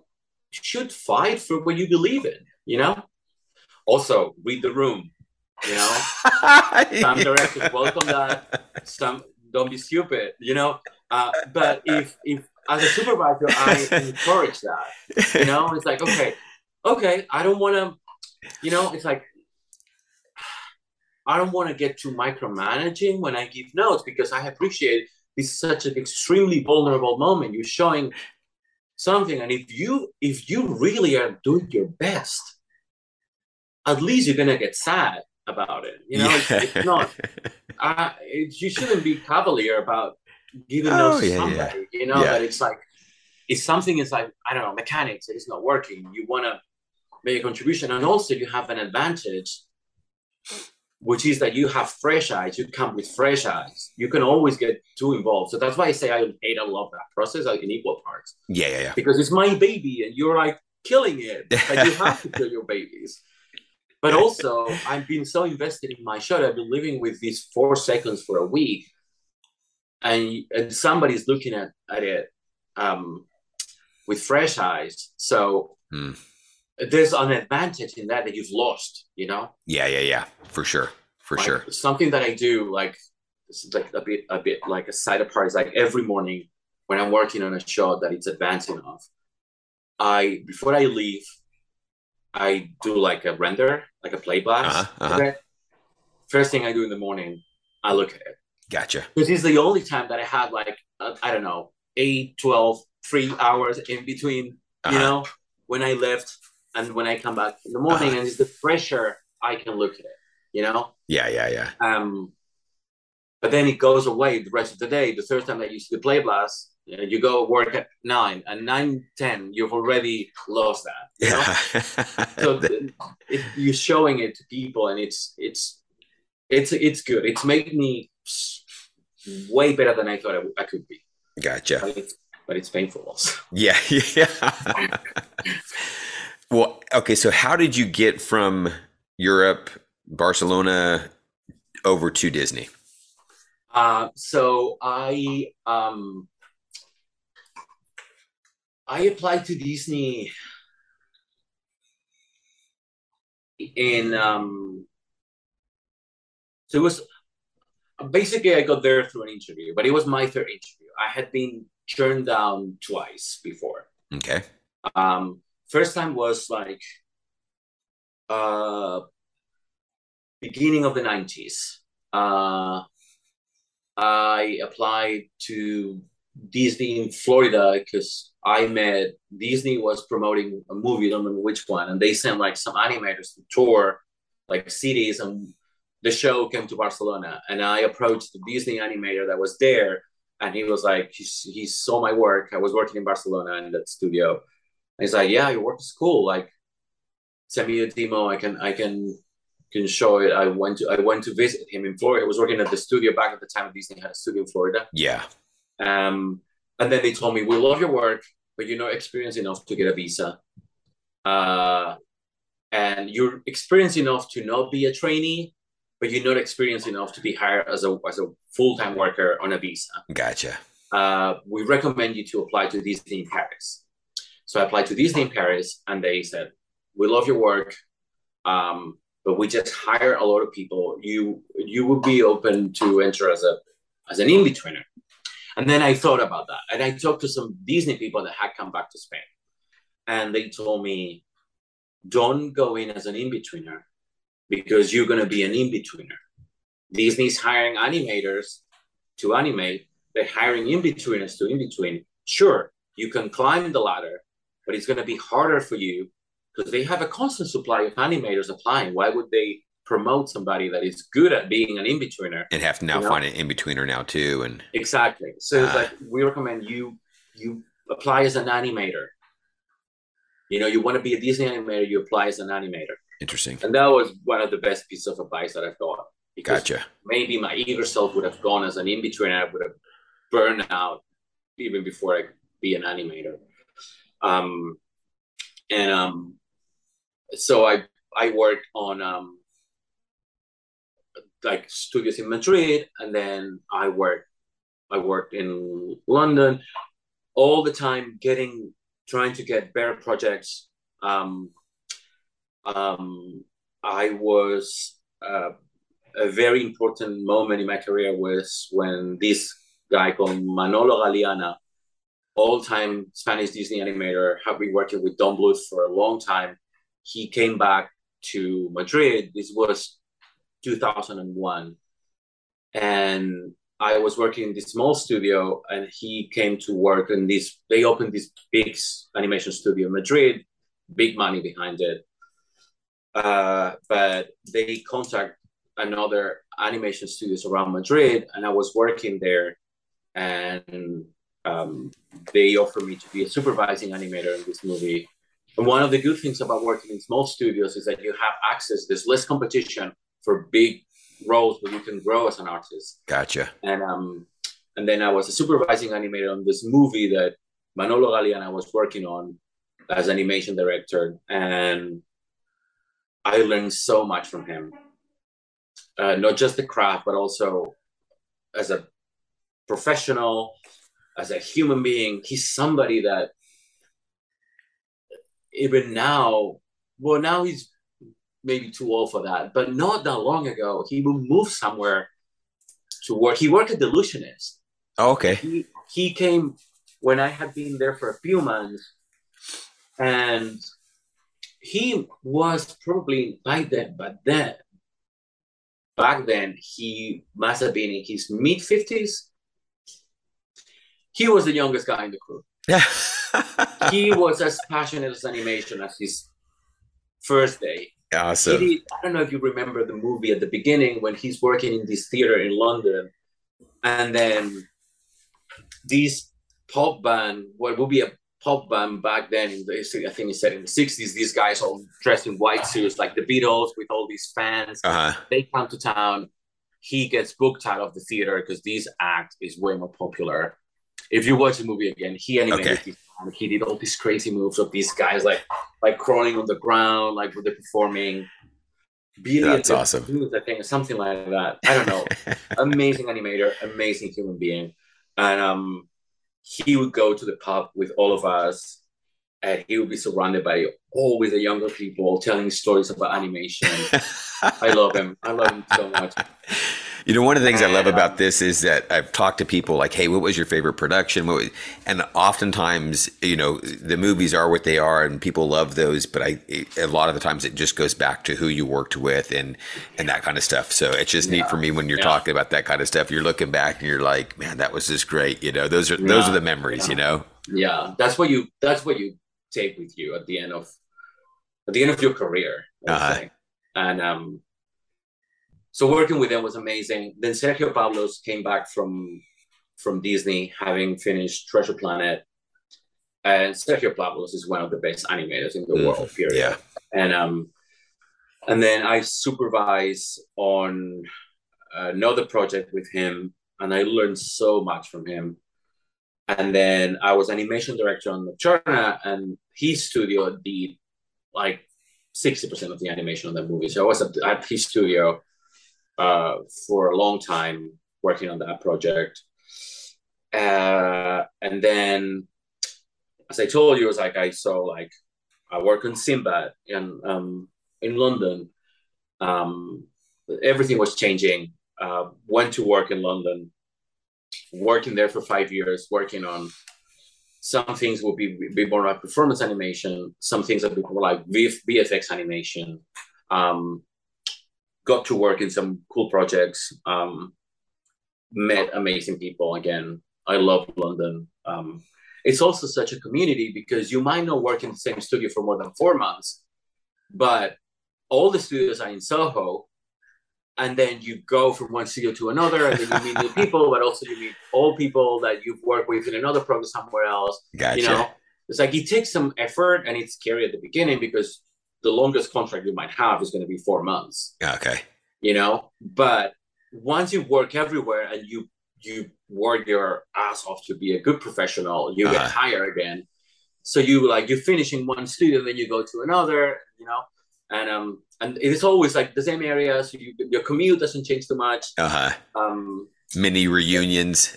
should fight for what you believe in. You know, also read the room. You know, some directors welcome that some don't be stupid you know uh, but if if as a supervisor, I encourage that. You know, it's like, okay, okay, I don't want to, you know, it's like, I don't want to get too micromanaging when I give notes because I appreciate this is such an extremely vulnerable moment. You're showing something, and if you if you really are doing your best, at least you're gonna get sad about it. You know, yeah. it's, it's, not. Uh, it, you shouldn't be cavalier about giving oh, to yeah, somebody. Yeah. You know that it's like if something is like I don't know mechanics, it's not working. You want to make a contribution, and also you have an advantage which is that you have fresh eyes. You come with fresh eyes. You can always get too involved. So that's why I say I hate I love that process like in equal parts. Yeah, yeah, yeah. Because it's my baby, and you're like killing it. Like you have to kill your babies. But also, I've been so invested in my show. I've been living with these four seconds for a week, and and somebody's looking at at it um, with fresh eyes. So. Hmm. there's an advantage in that that you've lost you know? Yeah yeah yeah. For sure. For like, sure. something that i do like like a bit a bit like a side apart is like every morning when i'm working on a shot that it's advancing off i before i leave i do like a render like a play blast uh-huh, uh-huh. First thing i do in the morning i look at it gotcha because it's the only time that i had like uh, i don't know 8 12 3 hours in between uh-huh. you know when i left and when I come back in the morning uh, and it's the pressure, I can look at it, you know? Yeah, yeah, yeah. Um, but then it goes away the rest of the day. The third time that you see the play blast, you, know, you go work at nine and nine ten, you've already lost that. yeah. so it, you're showing it to people, and it's it's it's it's good. It's made me way better than I thought I, I could be. Gotcha. But it's, but it's painful also. Yeah, yeah. Well, okay. So, how did you get from Europe, Barcelona, over to Disney? Uh, so I um, I applied to Disney in um, so it was basically I got there through an interview, but it was my third interview. I had been turned down twice before. Okay. Um, first time was like uh beginning of the 90s uh i applied to disney in florida because i met disney was promoting a movie i don't remember which one and they sent like some animators to tour like cities and the show came to barcelona and i approached the disney animator that was there and he was like he, he saw my work i was working in barcelona in that studio he's like, yeah, your work is cool. Like, send me a demo. I can, I can, can show it. I went to, I went to visit him in Florida. I was working at the studio back at the time Disney had a studio in Florida. Yeah. Um, and then they told me, we love your work, but you're not experienced enough to get a visa. Uh, and you're experienced enough to not be a trainee, but you're not experienced enough to be hired as a as a full time worker on a visa. Gotcha. Uh, we recommend you to apply to Disney in Paris. So I applied to Disney in Paris, and they said, "We love your work, um, but we just hire a lot of people. You you would be open to enter as a as an in betweener." And then I thought about that, and I talked to some Disney people that had come back to Spain, and they told me, "Don't go in as an in betweener because you're going to be an in betweener. Disney's hiring animators to animate. They're hiring in betweeners to in between. Sure, you can climb the ladder, but it's going to be harder for you because they have a constant supply of animators applying. Why would they promote somebody that is good at being an in-betweener and have to now you know? find an in-betweener now too and exactly so uh, it's like we recommend you you apply as an animator you know you want to be a disney animator you apply as an animator interesting and that was one of the best pieces of advice that i've got gotcha maybe my eager self would have gone as an in-betweener i would have burned out even before i be an animator um, and um, so I I worked on um, like studios in Madrid, and then I worked I worked in London all the time, getting trying to get better projects. Um, um, I was uh, a very important moment in my career was when this guy called Manolo Galiana all-time Spanish Disney animator, had been working with Don Bluth for a long time. He came back to Madrid. This was 2001, and I was working in this small studio, and he came to work in this. They opened this big animation studio in Madrid, big money behind it. Uh, but they contact another animation studios around Madrid, and I was working there, and um, they offered me to be a supervising animator in this movie. And one of the good things about working in small studios is that you have access. There's less competition for big roles where you can grow as an artist. Gotcha. And um, and then I was a supervising animator on this movie that Manolo Galiana was working on as animation director, and I learned so much from him. Uh, not just the craft, but also as a professional, as a human being. He's somebody that even now, well, now he's maybe too old for that, but not that long ago, he would move somewhere to work. He worked at The Illusionist. Oh, okay. He, he came when I had been there for a few months, and he was probably like that, but then back then he must have been in his mid 50s. He was the youngest guy in the crew. Yeah. he was as passionate as animation as his first day. Awesome. Did, I don't know if you remember the movie at the beginning when he's working in this theater in London, and then this pop band, what would be a pop band back then, in the, I think he said in the 60s, these guys all dressed in white suits, like the Beatles with all these fans. Uh-huh. They come to town. He gets booked out of the theater because this act is way more popular. If you watch the movie again, he animated Okay. he did all these crazy moves of these guys like like crawling on the ground, like when they're performing. Billy That's the awesome. Blues, I think something like that. I don't know. amazing animator, amazing human being, and um, he would go to the pub with all of us, and he would be surrounded by always the younger people telling stories about animation. I love him. I love him so much. You know, one of the things I love about this is that I've talked to people like, "Hey, what was your favorite production?" And oftentimes, you know, the movies are what they are, and people love those. But I, a lot of the times, it just goes back to who you worked with and and that kind of stuff. So it's just neat for me when you're Yeah. talking about that kind of stuff. You're looking back and you're like, "Man, that was just great." You know, those are those are the memories. You know. Yeah, that's what you that's what you take with you at the end of at the end of your career. Uh-huh. And um, so working with them was amazing. Then Sergio Pablos came back from from Disney, having finished Treasure Planet. And Sergio Pablos is one of the best animators in the Mm, world. Period. Yeah. and um and then i supervise on another project with him and i learned so much from him and then i was animation director on nocturna and his studio did like 60% of the animation on that movie so i was at his studio uh, for a long time working on that project uh, and then as i told you it was like i saw like I work on Sinbad in um, in London. Um, everything was changing. Uh, went to work in London, working there for five years, working on some things will be, be more like performance animation, some things that be more like VF, VFX animation. Um, got to work in some cool projects. Um, met amazing people again. I love London. Um, it's also such a community because you might not work in the same studio for more than four months, but all the studios are in Soho. And then you go from one studio to another, and then you meet new people, but also you meet old people that you've worked with in another program somewhere else. Gotcha. You know, it's like it takes some effort and it's scary at the beginning because the longest contract you might have is going to be four months okay. you know but once you work everywhere and you you work your ass off to be a good professional you get Uh-huh. hired again so you like you finish in one studio then you go to another you know and um and it's always like the same area so you, your commute doesn't change too much Uh huh. um Mini reunions.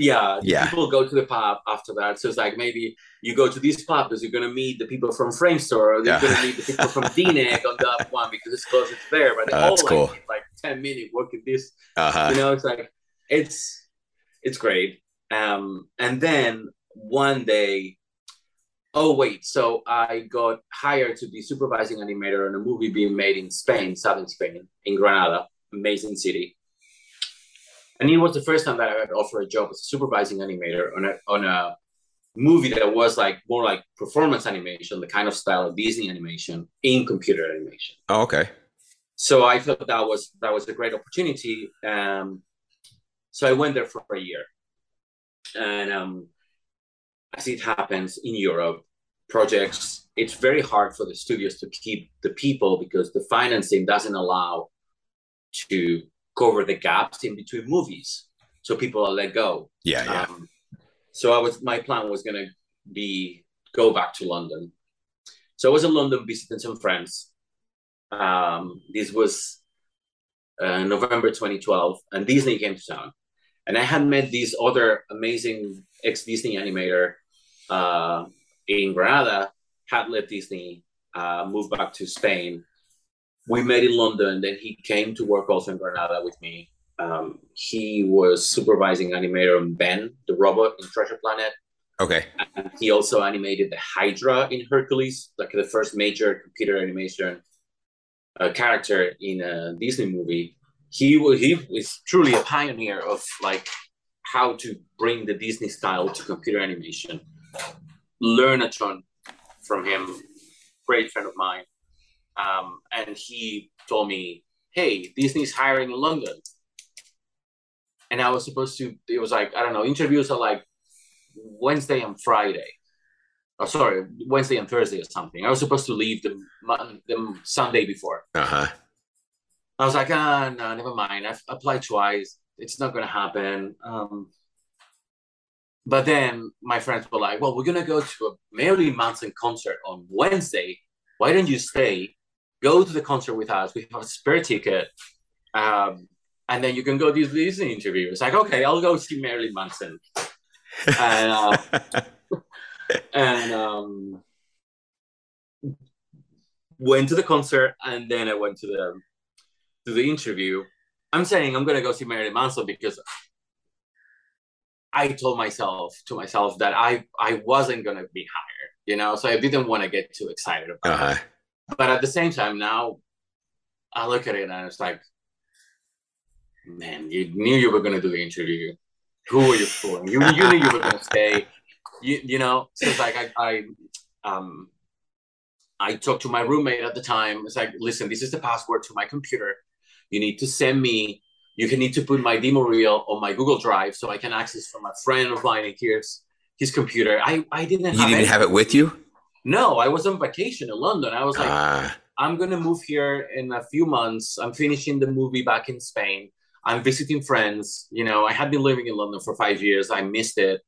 Yeah, Yeah. people go to the pub after that. So it's like maybe you go to this pub because you're gonna meet the people from Framestore, or you're Yeah. gonna meet the people from DNEG on that one because it's close, it's there. But they Oh, all like, cool. like ten minute work in this. Uh huh. You know, it's like it's it's great. Um, and then one day, oh wait, so I got hired to be supervising animator on a movie being made in Spain, southern Spain, in Granada, amazing city. And it was the first time that I had offered a job as a supervising animator on a on a movie that was like more like performance animation, the kind of style of Disney animation in computer animation. Oh, okay. So I thought that was that was a great opportunity. Um, so I went there for a year, and um, as it happens in Europe, projects it's very hard for the studios to keep the people because the financing doesn't allow to cover the gaps in between movies. So people are let go. Yeah, yeah. Um, so I was my plan was gonna be go back to London. So I was in London visiting some friends. Um, this was uh, November 2012, and Disney came to town, and I had met this other amazing ex Disney animator uh, in Granada. Had left Disney, uh, moved back to Spain. We met in London. Then he came to work also in Granada with me um, he was supervising animator on Ben, the robot in Treasure Planet. Okay. And he also animated the Hydra in Hercules, like the first major computer animation uh, character in a Disney movie. He was he was truly a pioneer of like how to bring the Disney style to computer animation. Learn a ton from him. Great friend of mine. Um, and he told me, "Hey, Disney's hiring in London and I was supposed to. It was like I don't know. Interviews are like Wednesday and Friday. Oh, sorry, Wednesday and Thursday or something. I was supposed to leave the the Sunday before. Uh huh. I was like, ah, no, never mind. I've applied twice. It's not gonna happen. Um, but then my friends were like, well, we're gonna go to a Marilyn Manson concert on Wednesday. Why don't you stay? Go to the concert with us. We have a spare ticket. Um, and then you can go to these Disney interviews. It's like, okay, I'll go see Marilyn Manson. and uh, and um, went to the concert, and then I went to the to the interview. I'm saying I'm gonna go see Marilyn Manson because I told myself to myself that I I wasn't gonna be hired, you know, so I didn't want to get too excited about uh-huh. it. But at the same time, now I look at it and it's like, man, you knew you were going to do the interview. Who were you fooling? You, you knew you were going to stay. You, you know, so it's like I, I, um, I talked to my roommate at the time. It's like, listen, this is the password to my computer. You need to send me. You can need to put my demo reel on my Google Drive so I can access from a friend of mine. And here's his computer. I, I didn't. You didn't have it with you. No, I was on vacation in London. I was like, uh. I'm gonna move here in a few months. I'm finishing the movie back in Spain. I'm visiting friends. You know, I had been living in London for five years. I missed it.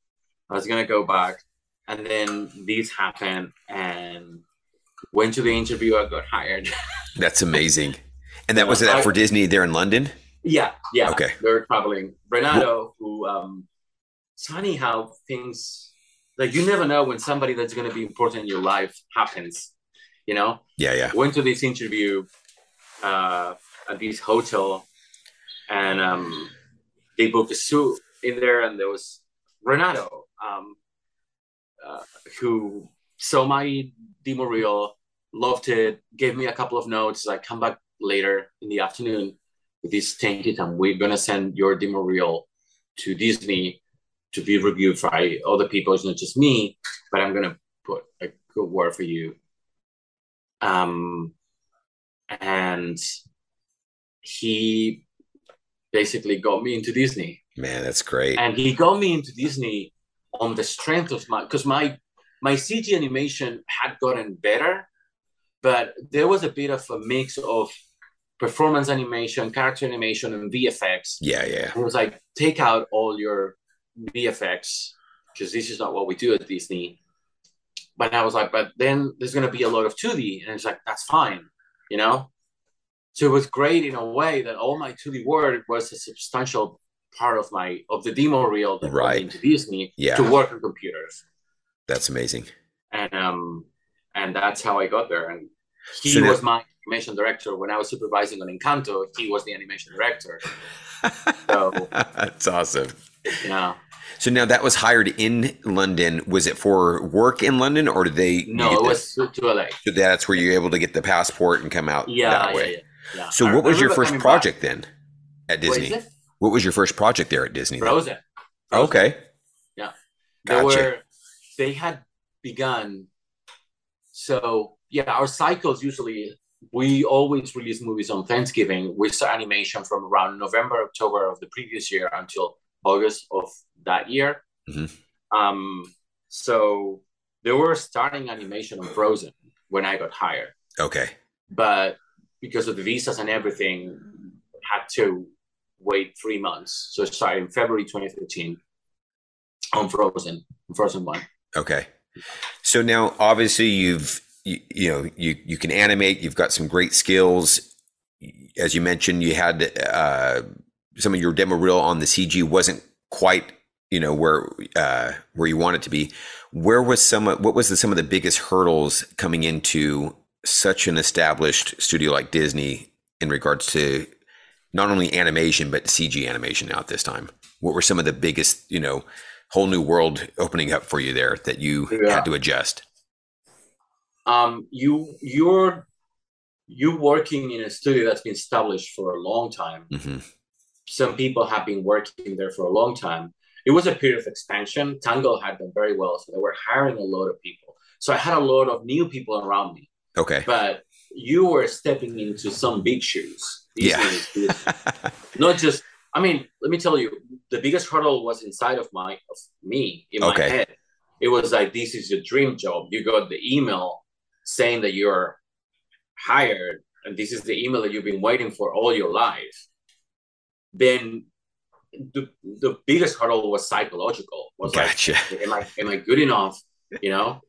I was gonna go back, and then this happened, and went to the interview. I got hired. That's amazing. And that was that I, for Disney there in London. Yeah, yeah. Okay. They're traveling. Renato, who um, it's funny how things like you never know when somebody that's going to be important in your life happens. You know. Yeah, yeah. Went to this interview uh, at this hotel and um, they booked a suit in there, and there was Renato, um, uh, who saw my demo reel, loved it, gave me a couple of notes. Like, come back later in the afternoon with this thank you, and we're gonna send your demo reel to Disney to be reviewed by other people. It's not just me, but I'm gonna put a good word for you. Um, and he basically got me into Disney. Man, that's great. And he got me into Disney on the strength of my because my my CG animation had gotten better, but there was a bit of a mix of performance animation, character animation, and VFX. Yeah, yeah. It was like take out all your VFX because this is not what we do at Disney. But I was like, but then there's gonna be a lot of 2D, and it's like that's fine, you know. So it was great in a way that all my 2D work was a substantial part of my of the demo reel that right. into Disney yeah. to work on computers. That's amazing. And um and that's how I got there. And he so was my animation director when I was supervising on Encanto. He was the animation director. so that's awesome. Yeah. So now that was hired in London. Was it for work in London, or did they? No, it was to, to LA. the- that's where you're able to get the passport and come out Yeah, that way. yeah, yeah. So, I- what was your first coming back. project then at What is Disney? it? What was your first project there at Disney? Frozen. Frozen. Okay, Yeah. They Gotcha. were they had begun. So yeah, our cycles usually we always release movies on Thanksgiving. We start animation from around November, October of the previous year until August of that year. Mhm. Um, so they were starting animation on Frozen when I got hired, okay, but because of the visas and everything, had to wait three months. So it started in February 2013 on Frozen, Frozen One. okay. So now, obviously, you've you, you know you you can animate. You've got some great skills. As you mentioned, you had uh, some of your demo reel on the CG wasn't quite you know where uh, where you want it to be. Where was some? of- What was the, some of the biggest hurdles coming into such an established studio like Disney in regards to not only animation but CG animation now at this time? What were some of the biggest you know whole new world opening up for you there that you Yeah. had to adjust? um, you you're you working in a studio that's been established for a long time. hmm Some people have been working there for a long time. It was a period of expansion. Tangled had done very well, so they were hiring a lot of people. So I had a lot of new people around me. Okay. But you were stepping into some big shoes. Yeah. Not just. I mean, let me tell you, the biggest hurdle was inside of my of me in Okay. my head. It was like this is your dream job. You got the email saying that you're hired, and this is the email that you've been waiting for all your life. Then the the biggest hurdle was psychological. Was like, Gotcha. am I am I good enough? You know,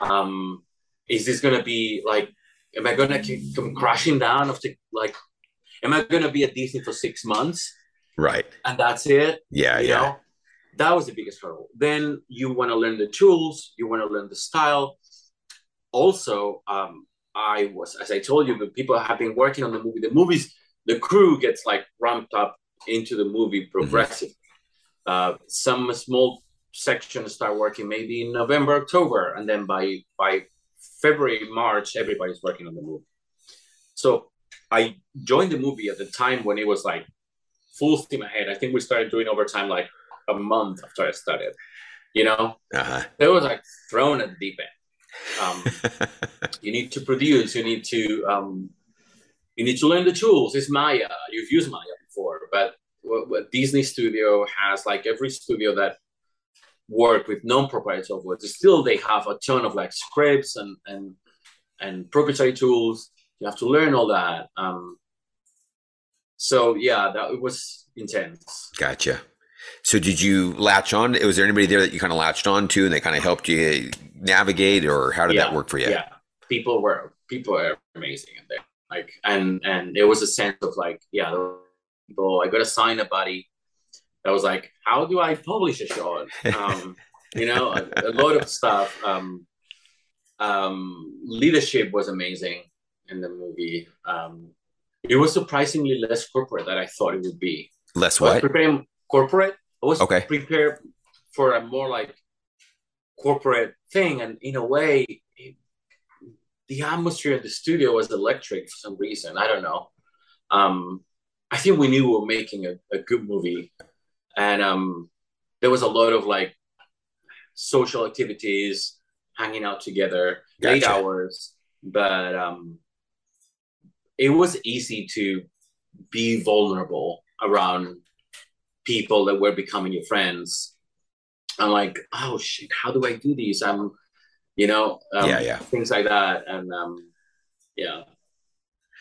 um, is this gonna be like? Am I gonna come crashing down after like? Am I gonna be at Disney for six months Right. and that's it? Yeah. you Yeah. know, that was the biggest hurdle. Then you want to learn the tools, you want to learn the style. Also, um, I was, as I told you, the people have been working on the movie. The movies, the crew gets like ramped up into the movie progressively. Uh, some small sections start working maybe in November, October, and then by by February, March, everybody's working on the movie. So I joined the movie at the time when it was like full steam ahead. I think we started doing overtime like a month after I started. You know, Uh-huh. it was like thrown at the deep end. Um, you need to produce. You need to um, you need to learn the tools. It's Maya. You've used Maya before, but what, what Disney Studio has, like every studio that work with non-proprietary software, still they have a ton of like scripts and and and proprietary tools. You have to learn all that. Um, so yeah, that it was intense. Gotcha. So did you latch on? Was there anybody there that you kind of latched on to and they kind of helped you navigate or how did that work for you? yeah people were people are amazing in there like and and there was a sense of like yeah people i got to sign a buddy that was like how do i publish a short um you know a, a lot of stuff um um leadership was amazing in the movie um it was surprisingly less corporate than i thought it would be Less I was what? preparing corporate. I was Okay. prepared for a more like corporate thing, and in a way, the atmosphere of the studio was electric for some reason. I don't know. Um, I think we knew we were making a, a good movie, and um, there was a lot of like social activities, hanging out together, late hours, but um, it was easy to be vulnerable around people that were becoming your friends. I'm like, oh shit, how do I do these? I'm, you know, um, Yeah, yeah. things like that, and um, yeah.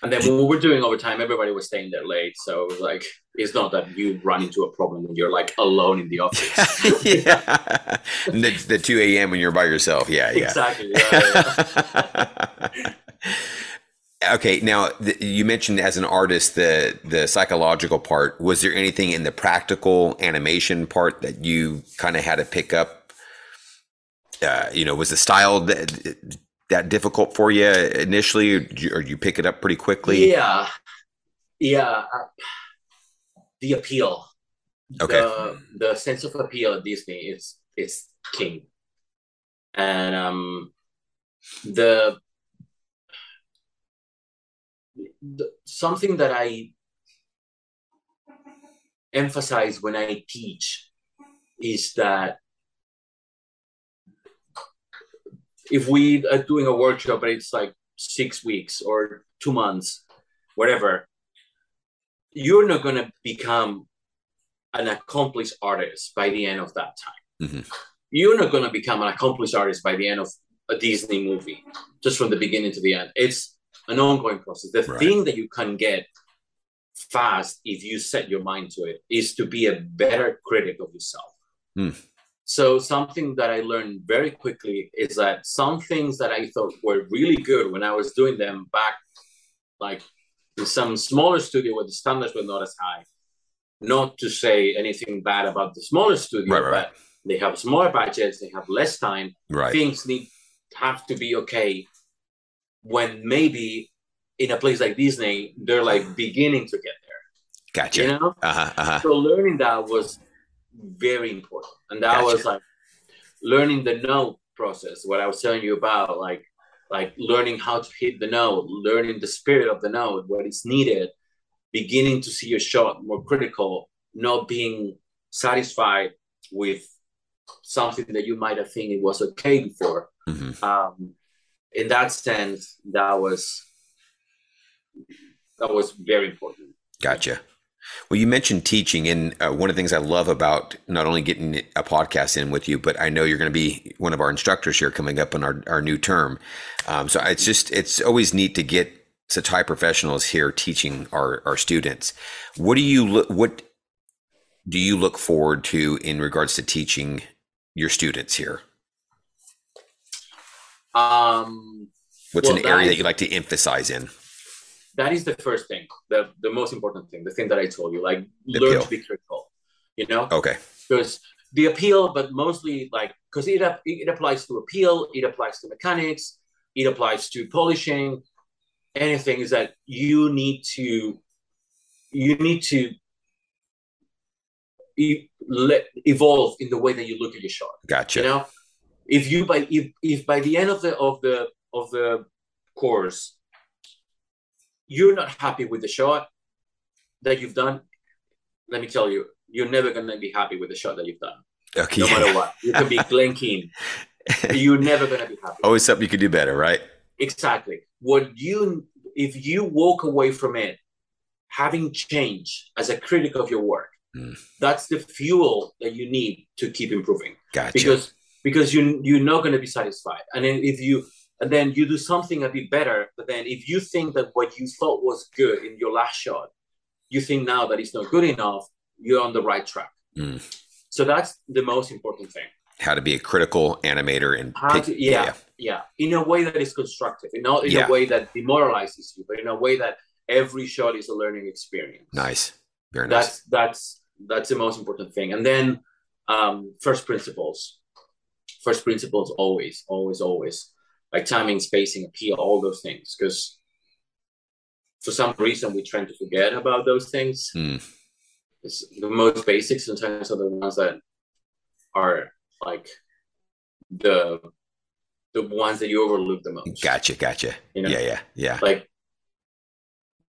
And then when we were doing overtime, everybody was staying there late, so it was like it's not that you run into a problem when you're like alone in the office. yeah. The, the 2 a.m. when you're by yourself. Yeah, yeah. exactly. Yeah, yeah. okay, now th- you mentioned as an artist the the psychological part. Was there anything in the practical animation part that you kind of had to pick up? Uh, you know, was the style that, that difficult for you initially, or did you, or you pick it up pretty quickly? Yeah, yeah. The appeal, Okay. the the sense of appeal at Disney is is king, and um, the, the something that I emphasize when I teach is that if we are doing a workshop and it's like six weeks or two months, whatever, you're not going to become an accomplished artist by the end of that time. Mhm. You're not going to become an accomplished artist by the end of a Disney movie, just from the beginning to the end. It's an ongoing process. The Right. thing that you can get fast if you set your mind to it is to be a better critic of yourself. Hmm. So something that I learned very quickly is that some things that I thought were really good when I was doing them back, like in some smaller studio where the standards were not as high. Not to say anything bad about the smaller studio, Right, right, but they have smaller budgets, they have less time. Right. Things need have to be okay when maybe in a place like Disney, they're like beginning to get there. Gotcha. You know? Uh huh. Uh huh. so learning that was very important and that Gotcha. was like learning the note process what i was telling you about like like learning how to hit the note learning the spirit of the note what is needed beginning to see your shot more critical not being satisfied with something that you might have think it was okay before hmm um, in that sense that was that was very important Gotcha. Well, you mentioned teaching, and uh, one of the things I love about not only getting a podcast in with you, but I know you're going to be one of our instructors here coming up on our, our new term. Um, so it's just it's always neat to get such high professionals here teaching our our students. What do you look what do you look forward to in regards to teaching your students here? um, What's Well, an area that- that you like to emphasize in? That is the first thing, the the most important thing, the thing that I told you, like The learn appeal. to be critical, you know, Okay. because the appeal, but mostly like because it it applies to appeal, it applies to mechanics, it applies to polishing, anything is that you need to you need to let evolve in the way that you look at your shot Gotcha. you know if you by if, if by the end of the of the of the course you're not happy with the shot that you've done let me tell you you're never going to be happy with the shot that you've done okay. no matter what you can be Keane you're never going to be happy Always something you could do better, right? exactly what you if you walk away from it having change as a critic of your work Mm. that's the fuel that you need to keep improving Gotcha. because because you you're not going to be satisfied and then if you and then you do something a bit better but then if you think that what you thought was good in your last shot you think now that it's not good enough you're on the right track Mm. so that's the most important thing How to be a critical animator and pick- to- yeah. yeah in a way that is constructive and not in Yeah. a way that demoralizes you but in a way that every shot is a learning experience Nice. Very nice. that's that's that's the most important thing and then um, first principles first principles always always always like timing spacing appeal all those things because for some reason we tend to forget about those things Mm. it's the most basic sometimes are the ones that are like the the ones that you overlook the most Gotcha. Gotcha. you know Yeah. Yeah. Yeah. like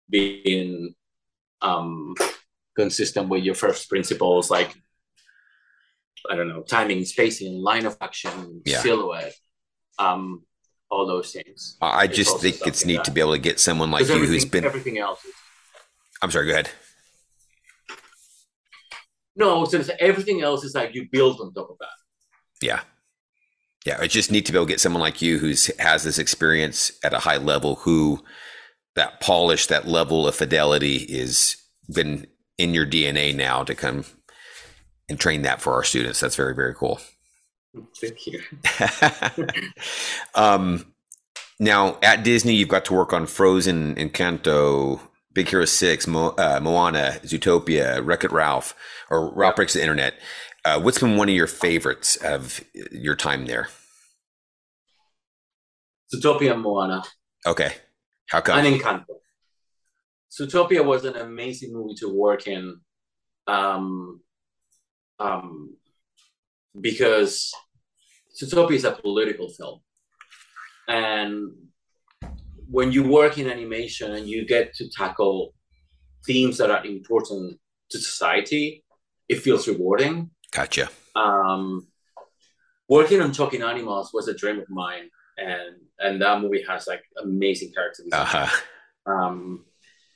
being um consistent with your first principles like i don't know timing spacing line of action Yeah. silhouette um all those things I I just think it's neat to be able to get someone like you who's been. everything else is, I'm sorry. Go ahead. no so it's- everything else is like you build on top of that Yeah. Yeah. It's just neat to be able to get someone like you who's has this experience at a high level who that polish, that level of fidelity is been in your DNA now to come and train that for our students. That's very, very cool. Thank you um, now at Disney, you've got to work on Frozen, Encanto, Big Hero Six, Mo- uh, Moana, Zootopia, Wreck It Ralph, or Ralph Breaks the Internet. Uh, what's been one of your favorites of your time there? Zootopia and Moana Okay, how come? and Encanto. Zootopia was an amazing movie to work in. Um, um, because Zootopia is a political film, and when you work in animation and you get to tackle themes that are important to society, it feels rewarding. Gotcha. Um, working on Talking Animals was a dream of mine, and and that movie has like amazing characters. Uh-huh. Um,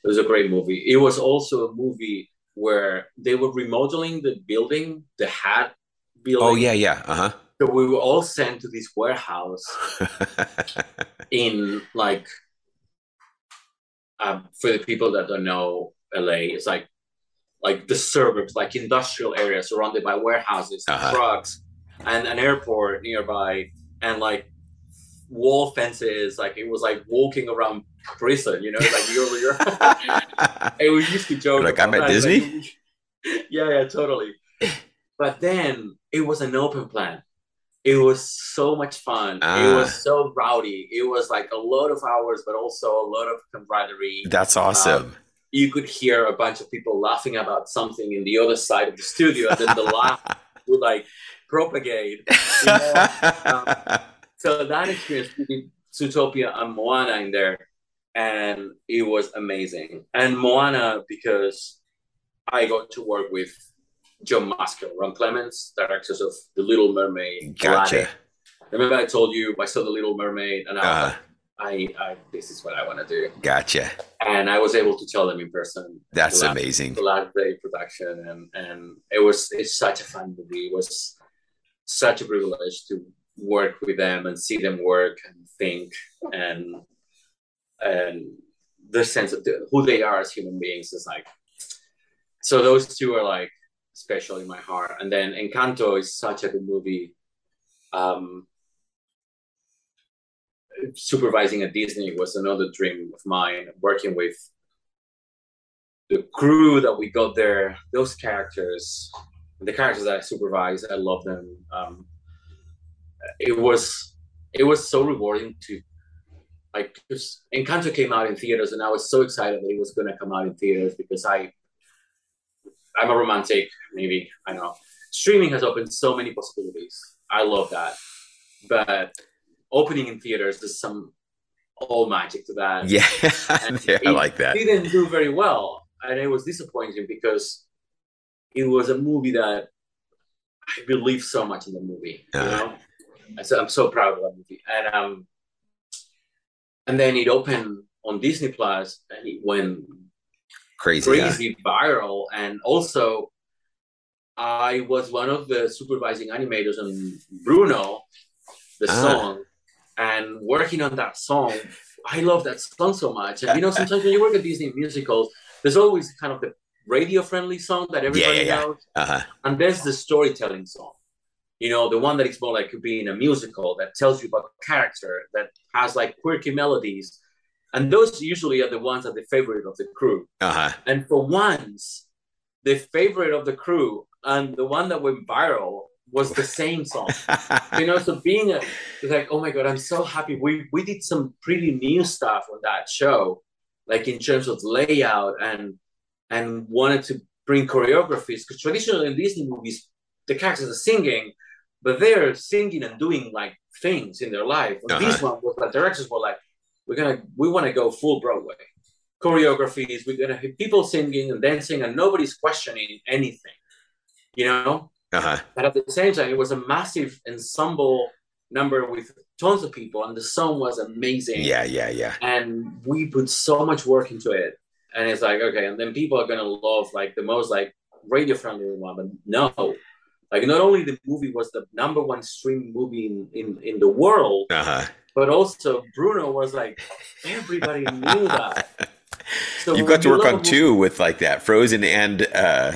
it was a great movie. It was also a movie where they were remodeling the building, the hat building. Oh yeah, yeah. Uh-huh. So we were all sent to this warehouse in like um, for the people that don't know LA, it's like like the suburbs, like industrial areas surrounded by warehouses, Uh-huh. trucks, and an airport nearby, and like wall fences. Like it was like walking around prison, you know, like you're, you're and we used to joke Like, I'm at Disney? like, yeah, yeah, totally. But then it was an open plan. It was so much fun. It Ah. was so rowdy. It was like a lot of hours, but also a lot of camaraderie. That's awesome. You could hear a bunch of people laughing about something in the other side of the studio, and then the laugh would like propagate. You know? so that experience we did Zootopia and Moana in there, and it was amazing. And Moana because I got to work with John Musker, Ron Clements, directors of The Little Mermaid. gotcha. Aladdin. Remember I told you I saw The Little Mermaid, and I Uh, I, I, this is what I want to do. gotcha. And I was able to tell them in person. That's the last- amazing. The last day production, and and it was it's such a fun movie. It was such a privilege to work with them and see them work and think and and the sense of the, who they are as human beings is like. So those two are like special in my heart. And then Encanto is such a good movie. Um, supervising at Disney was another dream of mine. Working with the crew that we got there, those characters, the characters that I supervise, I love them. Um, it was it was so rewarding to like because Encanto came out in theaters, and I was so excited that it was going to come out in theaters because I I'm a romantic, maybe I know. Streaming has opened so many possibilities. I love that, but opening in theaters, there's some all magic to that. Yeah, yeah, I like that. didn't do very well, and it was disappointing because it was a movie that I believe so much in the movie. Uh-huh. know, and so I'm so proud of that movie, and um, and then it opened on Disney Plus, and it went Crazy. crazy viral, and also. I was one of the supervising animators on Bruno, the Ah. song, and working on that song. I love that song so much. And you know, sometimes when you work at Disney musicals, there's always kind of the radio friendly song that everybody yeah, yeah. knows, Uh-huh. and there's the storytelling song. You know, the one that is more like being a musical that tells you about character, that has like quirky melodies. And those usually are the ones that are the favorite of the crew. Uh-huh. And for once, the favorite of the crew and the one that went viral was the same song. you know, so being a, like, oh my god, I'm so happy. We we did some pretty new stuff on that show, like in terms of layout and and wanted to bring choreographies because traditionally in Disney movies, the characters are singing, but they're singing and doing like things in their life. And this one was the directors were like, we're gonna we want to go full Broadway choreographies. We're gonna have people singing and dancing, and nobody's questioning anything. You know, uh-huh. but at the same time, it was a massive ensemble number with tons of people, and the song was amazing. Yeah, yeah, yeah. And we put so much work into it, and it's like okay, and then people are gonna love like the most like radio friendly one, but no. Like not only the movie was the number one stream movie in, in, in the world, Uh-huh. But also Bruno was like everybody knew that. So you when got to work on two with like that Frozen and uh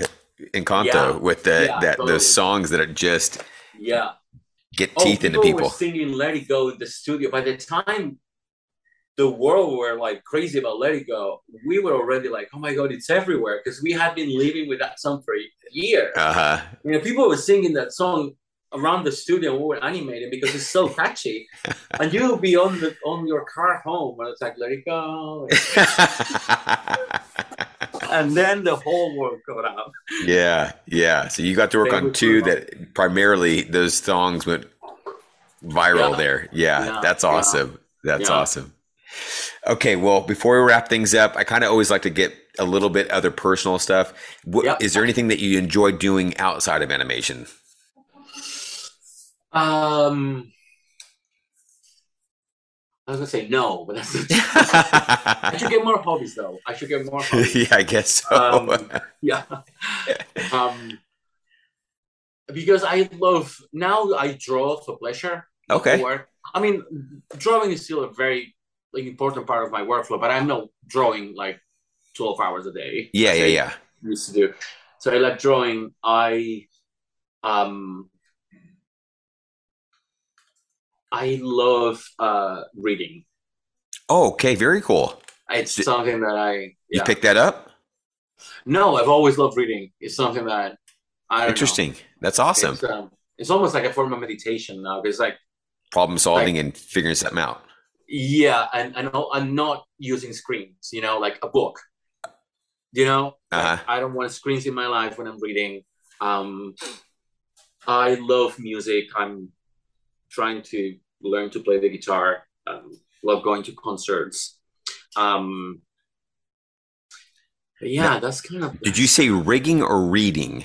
Encanto Yeah. with the Yeah, that totally. those songs that are just Yeah. get Oh, teeth into Were people. singing "Let It Go" in the studio. By the time the world were like crazy about "Let It Go," we were already like, "Oh my god, it's everywhere!" Because we had been living with that song for a year. Uh-huh. you know, people were singing that song around the studio we were animating because it's so catchy. and you'll be on the on your car home and it's like "Let It Go." and then the whole world got up. Yeah, yeah. So you got to work They on two that primarily those songs went viral Yeah. there. Yeah, Yeah, that's yeah. awesome. That's Yeah. awesome. Okay, well, before we wrap things up, I kind of always like to get a little bit other personal stuff. What, Yep. Is there anything that you enjoy doing outside of animation? Um, I was gonna say no, but that's. I should get more hobbies though. I should get more hobbies. yeah, I guess so. Um, yeah. um, because I love now. I draw for pleasure. Okay. Work. I mean, drawing is still a very like, important part of my workflow, but I'm not drawing like twelve hours a day. yeah, yeah, I yeah. Used to do. So I like drawing. I um. I love uh, reading. Oh, okay, very cool. It's Did- something that I You yeah. picked that up? No, I've always loved reading. It's something that I don't know. Interesting. That's awesome. It's, um, it's almost like a form of meditation now because like Problem solving and figuring something out. yeah, and and I'm not using screens. You know, like a book. You know, Uh-huh. I don't want screens in my life when I'm reading. Um, I love music. I'm trying to learn to play the guitar. Um, love going to concerts. Um, yeah, that's kind of. Did you say rigging or reading?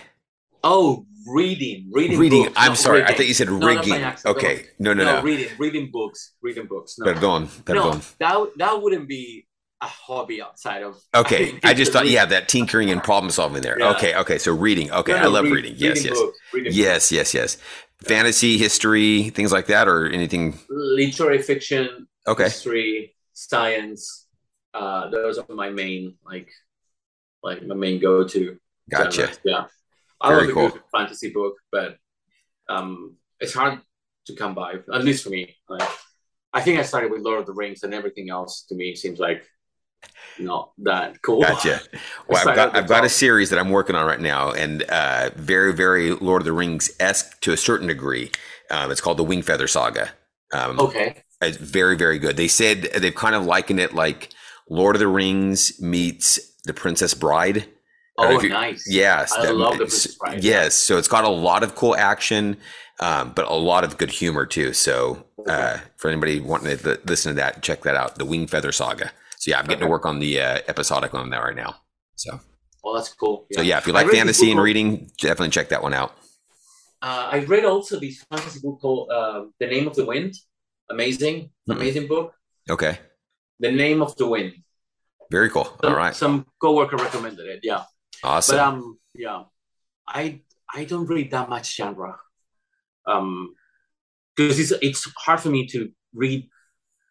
Oh, reading, reading, Reading. books, I'm sorry. I thought you said No, rigging. accident. okay. No, no, no. reading, reading books, reading books. No, Perdón. no, Perdón. that that wouldn't be a hobby outside of. Okay. I just thought, reading. yeah, that tinkering and problem solving there. Yeah. Okay. Okay. So reading. Okay. No, I love read- reading. Yes. Yes. books, reading Yes. Yes. Yes. Fantasy, history, things like that, or anything. literary fiction, Okay. history, science. Uh, those are my main like, like my main go-to. Gotcha. genres. Yeah, I Very love a cool. good fantasy book, but um, it's hard to come by. At least for me. Like, I think I started with Lord of the Rings, and everything else to me seems like not that cool. Gotcha. Well, I've got I've got a series that I'm working on right now, and uh, very very Lord of the Rings esque to a certain degree. Um, it's called the Wing Feather Saga. Um, Okay. It's very, very good. They said they've kind of likened it like Lord of the Rings meets The Princess Bride. I don't know Oh, you- nice. Yes, I that- love The Princess Bride. Yes, so it's got a lot of cool action, um, but a lot of good humor too. So uh, for anybody wanting to li- listen to that, check that out, the Wing Feather Saga. So yeah, I'm getting to work on the uh, episodic on that right now. So Well, that's cool. so yeah, if you like fantasy and reading, definitely check that one out. Uh, I read also this fantasy book called uh, "The Name of the Wind." Amazing, Mhm. amazing book. Okay, "The Name of the Wind." very cool. Some, All right, Some coworker recommended it. Yeah, awesome. but um, yeah, I I don't read that much genre. Um, because it's it's hard for me to read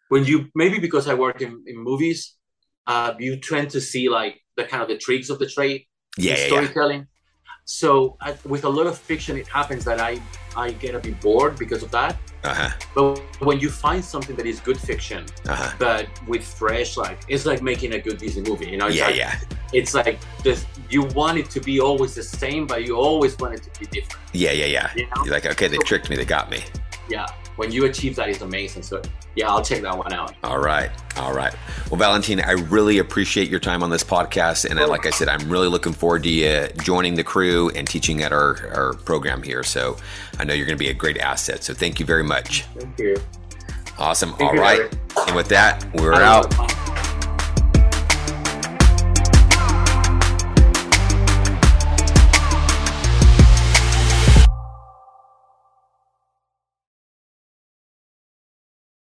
when you maybe because I work in, in movies, uh, you tend to see like the kind of the tricks of the trade yeah, in yeah, yeah. storytelling. So I, with a lot of fiction, it happens that I I get a bit bored because of that. Uh huh. But when you find something that is good fiction, Uh huh. but with fresh, like it's like making a good Disney movie. You know, it's Yeah, like, yeah, It's like this. You want it to be always the same, but you always want it to be different. yeah, yeah, yeah. You know? You're like, okay, they tricked me, they got me. Yeah. When you achieve that, it's amazing. So yeah, I'll check that one out. All right. All right. Well, Valentina, I really appreciate your time on this podcast. And like I said, I'm really looking forward to you joining the crew and teaching at our, our program here. So I know you're going to be a great asset. So thank you very much. Thank you. Awesome. Thank All you, right. Larry. And with that, we're I out.